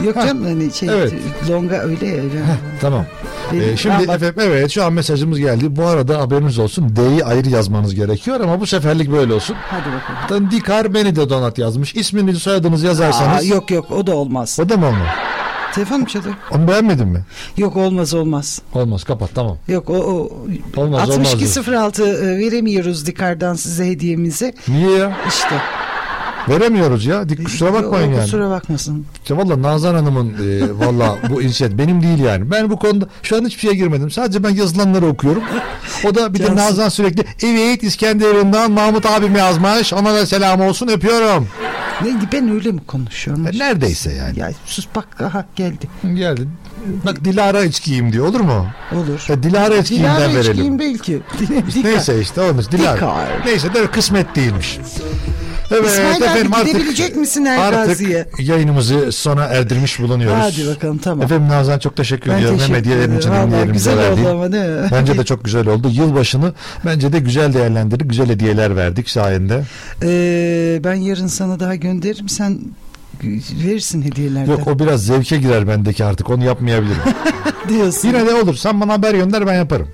Yok canım hani şey Evet. longa öyle öyle. Tamam. Benim- Ee, şimdi bak. efendim evet şu an mesajımız geldi. Bu arada haberiniz olsun. D'yi ayrı yazmanız gerekiyor ama bu seferlik böyle olsun. Hadi bakalım. Dikar beni de donat yazmış. İsminizi soyadınızı Aa, yazarsanız. yok yok o da olmaz. O da mı olmaz? Telefonum çalıyor. Onu beğenmedin mi? Yok olmaz olmaz. Olmaz kapat tamam. Yok o, o Olmaz, olmaz 6206 e, veremiyoruz Dikar'dan size hediyemizi. Niye ya? İşte. Veremiyoruz ya. Dik, kusura bakmayın yani. Kusura bakmasın. Ya valla Nazan Hanım'ın e, *laughs* valla bu inisiyatif benim değil yani. Ben bu konuda şu an hiçbir şeye girmedim. Sadece ben yazılanları okuyorum. O da bir de. Nazan sürekli evet İskenderun'dan Mahmut abim yazmış. Ona da selam olsun öpüyorum. Ne, ben öyle mi konuşuyorum? E, neredeyse yani. Ya sus bak aha geldi. Geldi. Bak Dilara içkiyim diyor olur mu? Olur. E, Dilara içkiyimden Dilara verelim. içkiyim belki. Neyse işte onu Dilara. Dikar. Neyse de kısmet değilmiş. Evet İsmail abi efendim artık, gidebilecek misin artık Ergazi'ye? yayınımızı sona erdirmiş bulunuyoruz. Hadi bakalım tamam. Efendim Nazan çok teşekkür Ben ediyorum. Hem hediyelerin için hem yerimize güzel oldu verdiğin. ama değil mi? Bence de çok güzel oldu. Yılbaşını bence de güzel değerlendirdik. Güzel hediyeler verdik sayende. Ee, ben yarın sana daha gönderirim. Sen verirsin hediyelerden. Yok o biraz zevke girer bendeki artık. Onu yapmayabilirim. *laughs* diyorsun. Yine de olur. Sen bana haber gönder ben yaparım.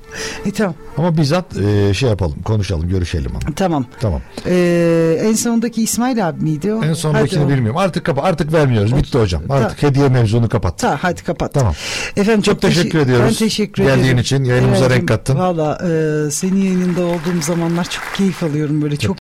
E, tamam. Ama bizzat e, şey yapalım. Konuşalım. Görüşelim. Ama. Tamam. Tamam. Ee, en sondaki İsmail abi miydi o? En sondakini Hadi bilmiyorum. Artık kapa artık vermiyoruz. Bitti hocam. Artık hediye mevzunu kapat. Ta, hadi kapat. Tamam. Efendim Çok teşekkür teşe- ediyoruz. Ben teşekkür Geldiğin ederim. için, yayınımıza renk kattın. Valla e, senin yayınında olduğum zamanlar çok keyif alıyorum böyle. Çok